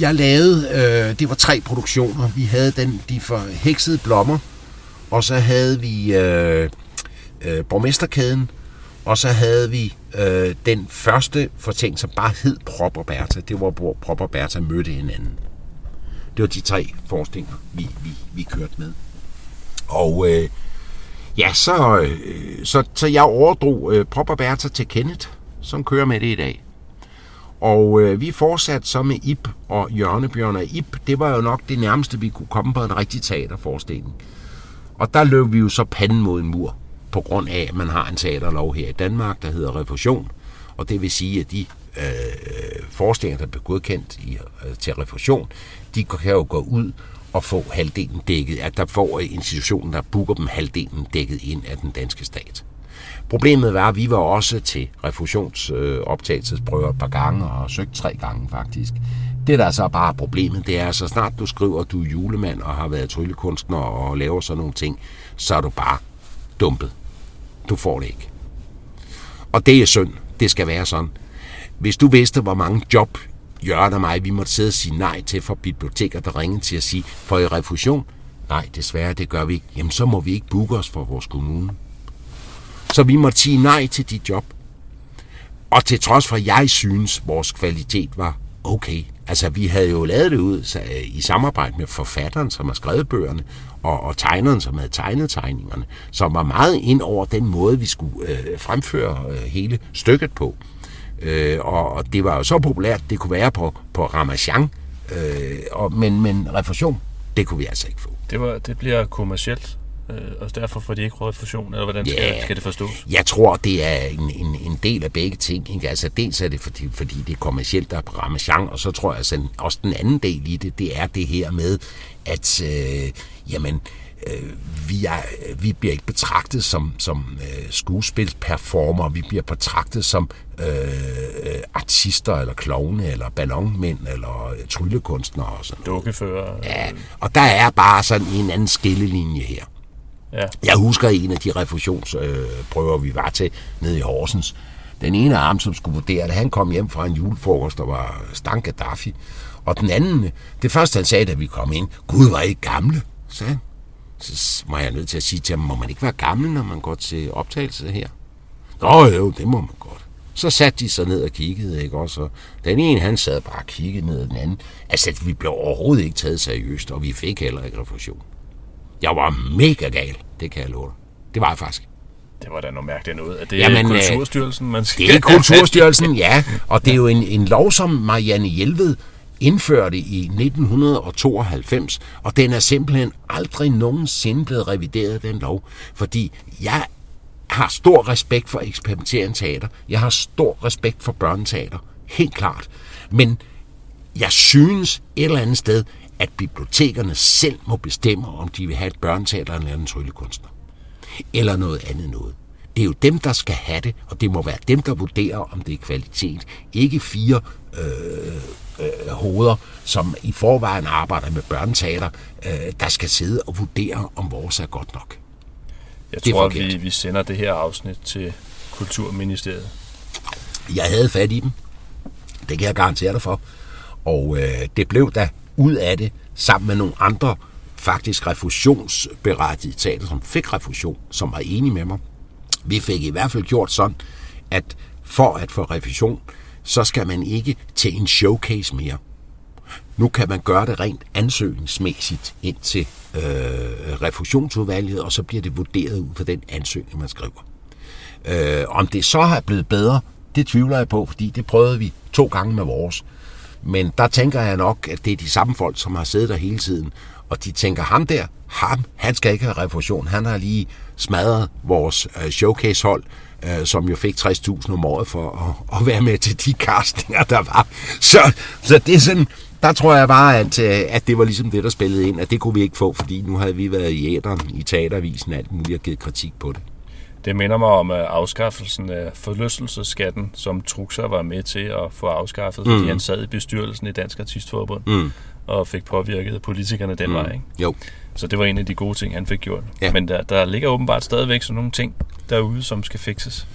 jeg lavede, øh, det var tre produktioner. Vi havde den, de forheksede blommer, og så havde vi øh, øh, Borgmesterkæden, og så havde vi øh, den første fortælling, som bare hed Prop og Bertha. Det var, hvor Prop og Bertha mødte hinanden. Det var de tre forestillinger, vi, vi, vi kørte med. Og øh, ja, så, øh, så, så jeg overdrog øh, og Bertha til Kenneth, som kører med det i dag. Og øh, vi fortsatte så med Ip og Jørnebjørn og Ip. Det var jo nok det nærmeste, vi kunne komme på en rigtig teaterforestilling. Og der løb vi jo så panden mod en mur, på grund af, at man har en teaterlov her i Danmark, der hedder refusion. Og det vil sige, at de øh, forestillinger, der bliver godkendt i, øh, til refusion, de kan jo gå ud og få halvdelen dækket, at der får institutionen, der booker dem halvdelen dækket ind af den danske stat. Problemet var, at vi var også til refusionsoptagelsesprøver et par gange, og søgt tre gange faktisk. Det, der er så bare er problemet, det er, at så snart du skriver, at du er julemand og har været tryllekunstner og laver sådan nogle ting, så er du bare dumpet. Du får det ikke. Og det er synd. Det skal være sådan. Hvis du vidste, hvor mange job Jørgen og mig, vi måtte sidde og sige nej til for biblioteker, der ringede til at sige, for i refusion? Nej, desværre, det gør vi ikke. Jamen, så må vi ikke booke os for vores kommune. Så vi måtte sige nej til de job. Og til trods for, at jeg synes, vores kvalitet var okay. Altså, vi havde jo lavet det ud øh, i samarbejde med forfatteren, som har skrevet bøgerne, og, og tegneren, som havde tegnet tegningerne, som var meget ind over den måde, vi skulle øh, fremføre øh, hele stykket på. Øh, og, og det var jo så populært, det kunne være på, på Ramachan, øh, og, men, men refusion, det kunne vi altså ikke få. Det, var, det bliver kommercielt, øh, og derfor får de ikke refusion, eller hvordan skal, ja, skal det forstås? Jeg tror, det er en, en, en del af begge ting. Ikke? Altså dels er det, fordi, fordi det er kommercielt, der er på Ramachan, og så tror jeg altså, også den anden del i det, det er det her med, at øh, jamen, øh, vi, er, vi bliver ikke betragtet som, som øh, skuespilsperformer, vi bliver betragtet som øh, artister, eller klovne, eller ballonmænd, eller øh, tryllekunstnere og sådan Dukkefører. Ja, og der er bare sådan en anden skillelinje her. Ja. Jeg husker en af de refusionsprøver, øh, vi var til nede i Horsens. Den ene af ham, som skulle vurdere det, han kom hjem fra en julefrokost, der var Stank Gaddafi. Og den anden, det første han sagde, da vi kom ind, Gud var ikke gamle, sagde han. Så var jeg nødt til at sige til ham, må man ikke være gammel, når man går til optagelse her? Nå jo, det må man godt. Så satte de sig ned og kiggede, ikke også? Og den ene, han sad bare og kiggede ned, den anden. Altså, vi blev overhovedet ikke taget seriøst, og vi fik heller ikke refusion. Jeg var mega gal, det kan jeg love dig. Det var jeg faktisk. Det var da noget mærkeligt noget. Er det Jamen, øh, Kulturstyrelsen, man skal... Det er Kulturstyrelsen, ja. Og det er jo en, en lov, som Marianne Hjelved indførte i 1992, og den er simpelthen aldrig nogensinde blevet revideret, den lov. Fordi jeg har stor respekt for eksperimenterende teater. Jeg har stor respekt for børneteater. Helt klart. Men jeg synes et eller andet sted, at bibliotekerne selv må bestemme, om de vil have et børneteater eller en tryllekunstner. Eller noget andet noget. Det er jo dem, der skal have det, og det må være dem, der vurderer, om det er kvalitet. Ikke fire øh, øh, hoveder, som i forvejen arbejder med børneteater, øh, der skal sidde og vurdere, om vores er godt nok. Jeg tror, vi, vi sender det her afsnit til Kulturministeriet. Jeg havde fat i dem. Det kan jeg garantere dig for. Og øh, det blev da ud af det, sammen med nogle andre faktisk refusionsberettigede teater, som fik refusion, som var enige med mig. Vi fik i hvert fald gjort sådan, at for at få refusion, så skal man ikke til en showcase mere. Nu kan man gøre det rent ansøgningsmæssigt ind til øh, refusionsudvalget, og så bliver det vurderet ud fra den ansøgning, man skriver. Øh, om det så har blevet bedre, det tvivler jeg på, fordi det prøvede vi to gange med vores. Men der tænker jeg nok, at det er de samme folk, som har siddet der hele tiden, og de tænker, ham der, ham, han skal ikke have refusion. Han har lige smadret vores øh, showcase-hold, øh, som jo fik 60.000 om året for at, at være med til de castinger, der var. Så, så det er sådan, der tror jeg bare, at, øh, at det var ligesom det, der spillede ind, at det kunne vi ikke få, fordi nu havde vi været i æderen, i teatervisen, alt muligt og givet kritik på det. Det minder mig om afskaffelsen af forlystelsesskatten, som Truxer var med til at få afskaffet, fordi mm. han sad i bestyrelsen i Dansk Artistforbund mm. og fik påvirket politikerne den mm. vej. Ikke? Jo. Så det var en af de gode ting, han fik gjort. Ja. Men der, der ligger åbenbart stadigvæk sådan nogle ting derude, som skal fikses.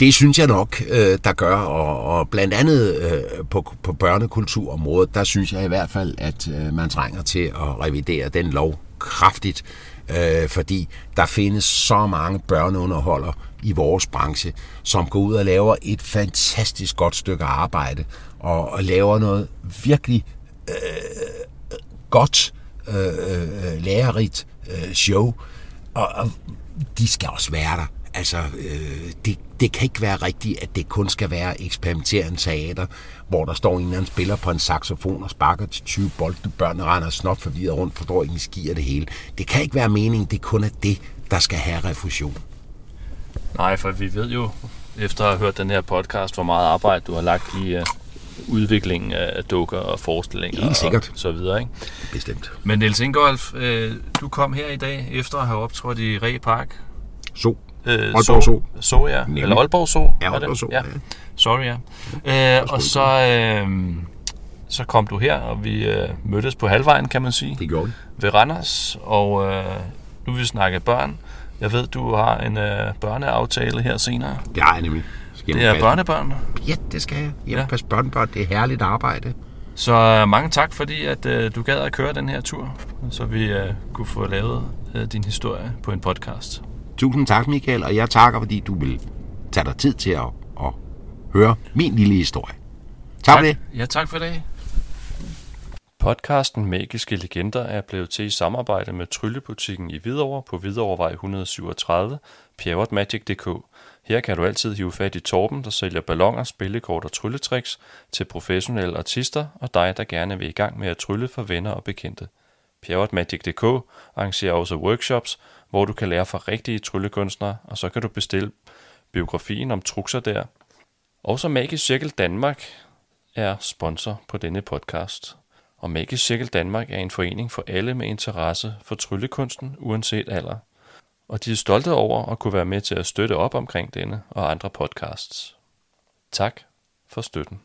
Det synes jeg nok, øh, der gør, og, og blandt andet øh, på, på børnekulturområdet, der synes jeg i hvert fald, at øh, man trænger til at revidere den lov kraftigt, øh, fordi der findes så mange børneunderholder i vores branche, som går ud og laver et fantastisk godt stykke arbejde, og, og laver noget virkelig øh, godt, Øh, øh, lærerigt øh, show, og, og de skal også være der. Altså, øh, det, det kan ikke være rigtigt, at det kun skal være eksperimenterende teater, hvor der står en eller anden spiller på en saxofon og sparker til 20 bolde, børn render snot forvirret rundt, forstår ikke, skier det hele. Det kan ikke være meningen, det kun er det, der skal have refusion. Nej, for vi ved jo, efter at have hørt den her podcast, hvor meget arbejde du har lagt i øh, udviklingen af dukker og forestillinger Helt sikkert. og så videre. Ikke? Bestemt. Men Niels Ingolf, øh, du kom her i dag efter at have optrådt i Ræ Park. Så. Øh, Aalborg Så. Så, ja. Nemlig. Eller Aalborg Så. Ja? Aalborg Så, Ja. ja. Sorry, ja. Øh, og så, øh, så kom du her, og vi øh, mødtes på halvvejen, kan man sige, Det gjorde det. ved Randers. Og øh, nu vil vi snakke børn. Jeg ved, du har en øh, børneaftale her senere. Det har jeg nemlig. Jamen, det er børnebørn. Ja, det skal jeg. Jamen, Ja. ja. pas børnebørn, det er herligt arbejde. Så øh, mange tak, fordi at øh, du gad at køre den her tur, så vi øh, kunne få lavet øh, din historie på en podcast. Tusind tak, Michael, og jeg takker, fordi du vil tage dig tid til at, at høre min lille historie. Tak, tak. for det. Ja, tak for det. Podcasten Magiske Legender er blevet til i samarbejde med Tryllebutikken i Hvidovre på Hvidovrevej 137, pjerrotmagic.dk. Her kan du altid hive fat i Torben, der sælger ballonger, spillekort og trylletricks til professionelle artister og dig, der gerne vil i gang med at trylle for venner og bekendte. Pjerrotmagic.dk arrangerer også workshops, hvor du kan lære fra rigtige tryllekunstnere, og så kan du bestille biografien om trukser der. Også Magisk Cirkel Danmark er sponsor på denne podcast. Og Magisk Cirkel Danmark er en forening for alle med interesse for tryllekunsten, uanset alder. Og de er stolte over at kunne være med til at støtte op omkring denne og andre podcasts. Tak for støtten.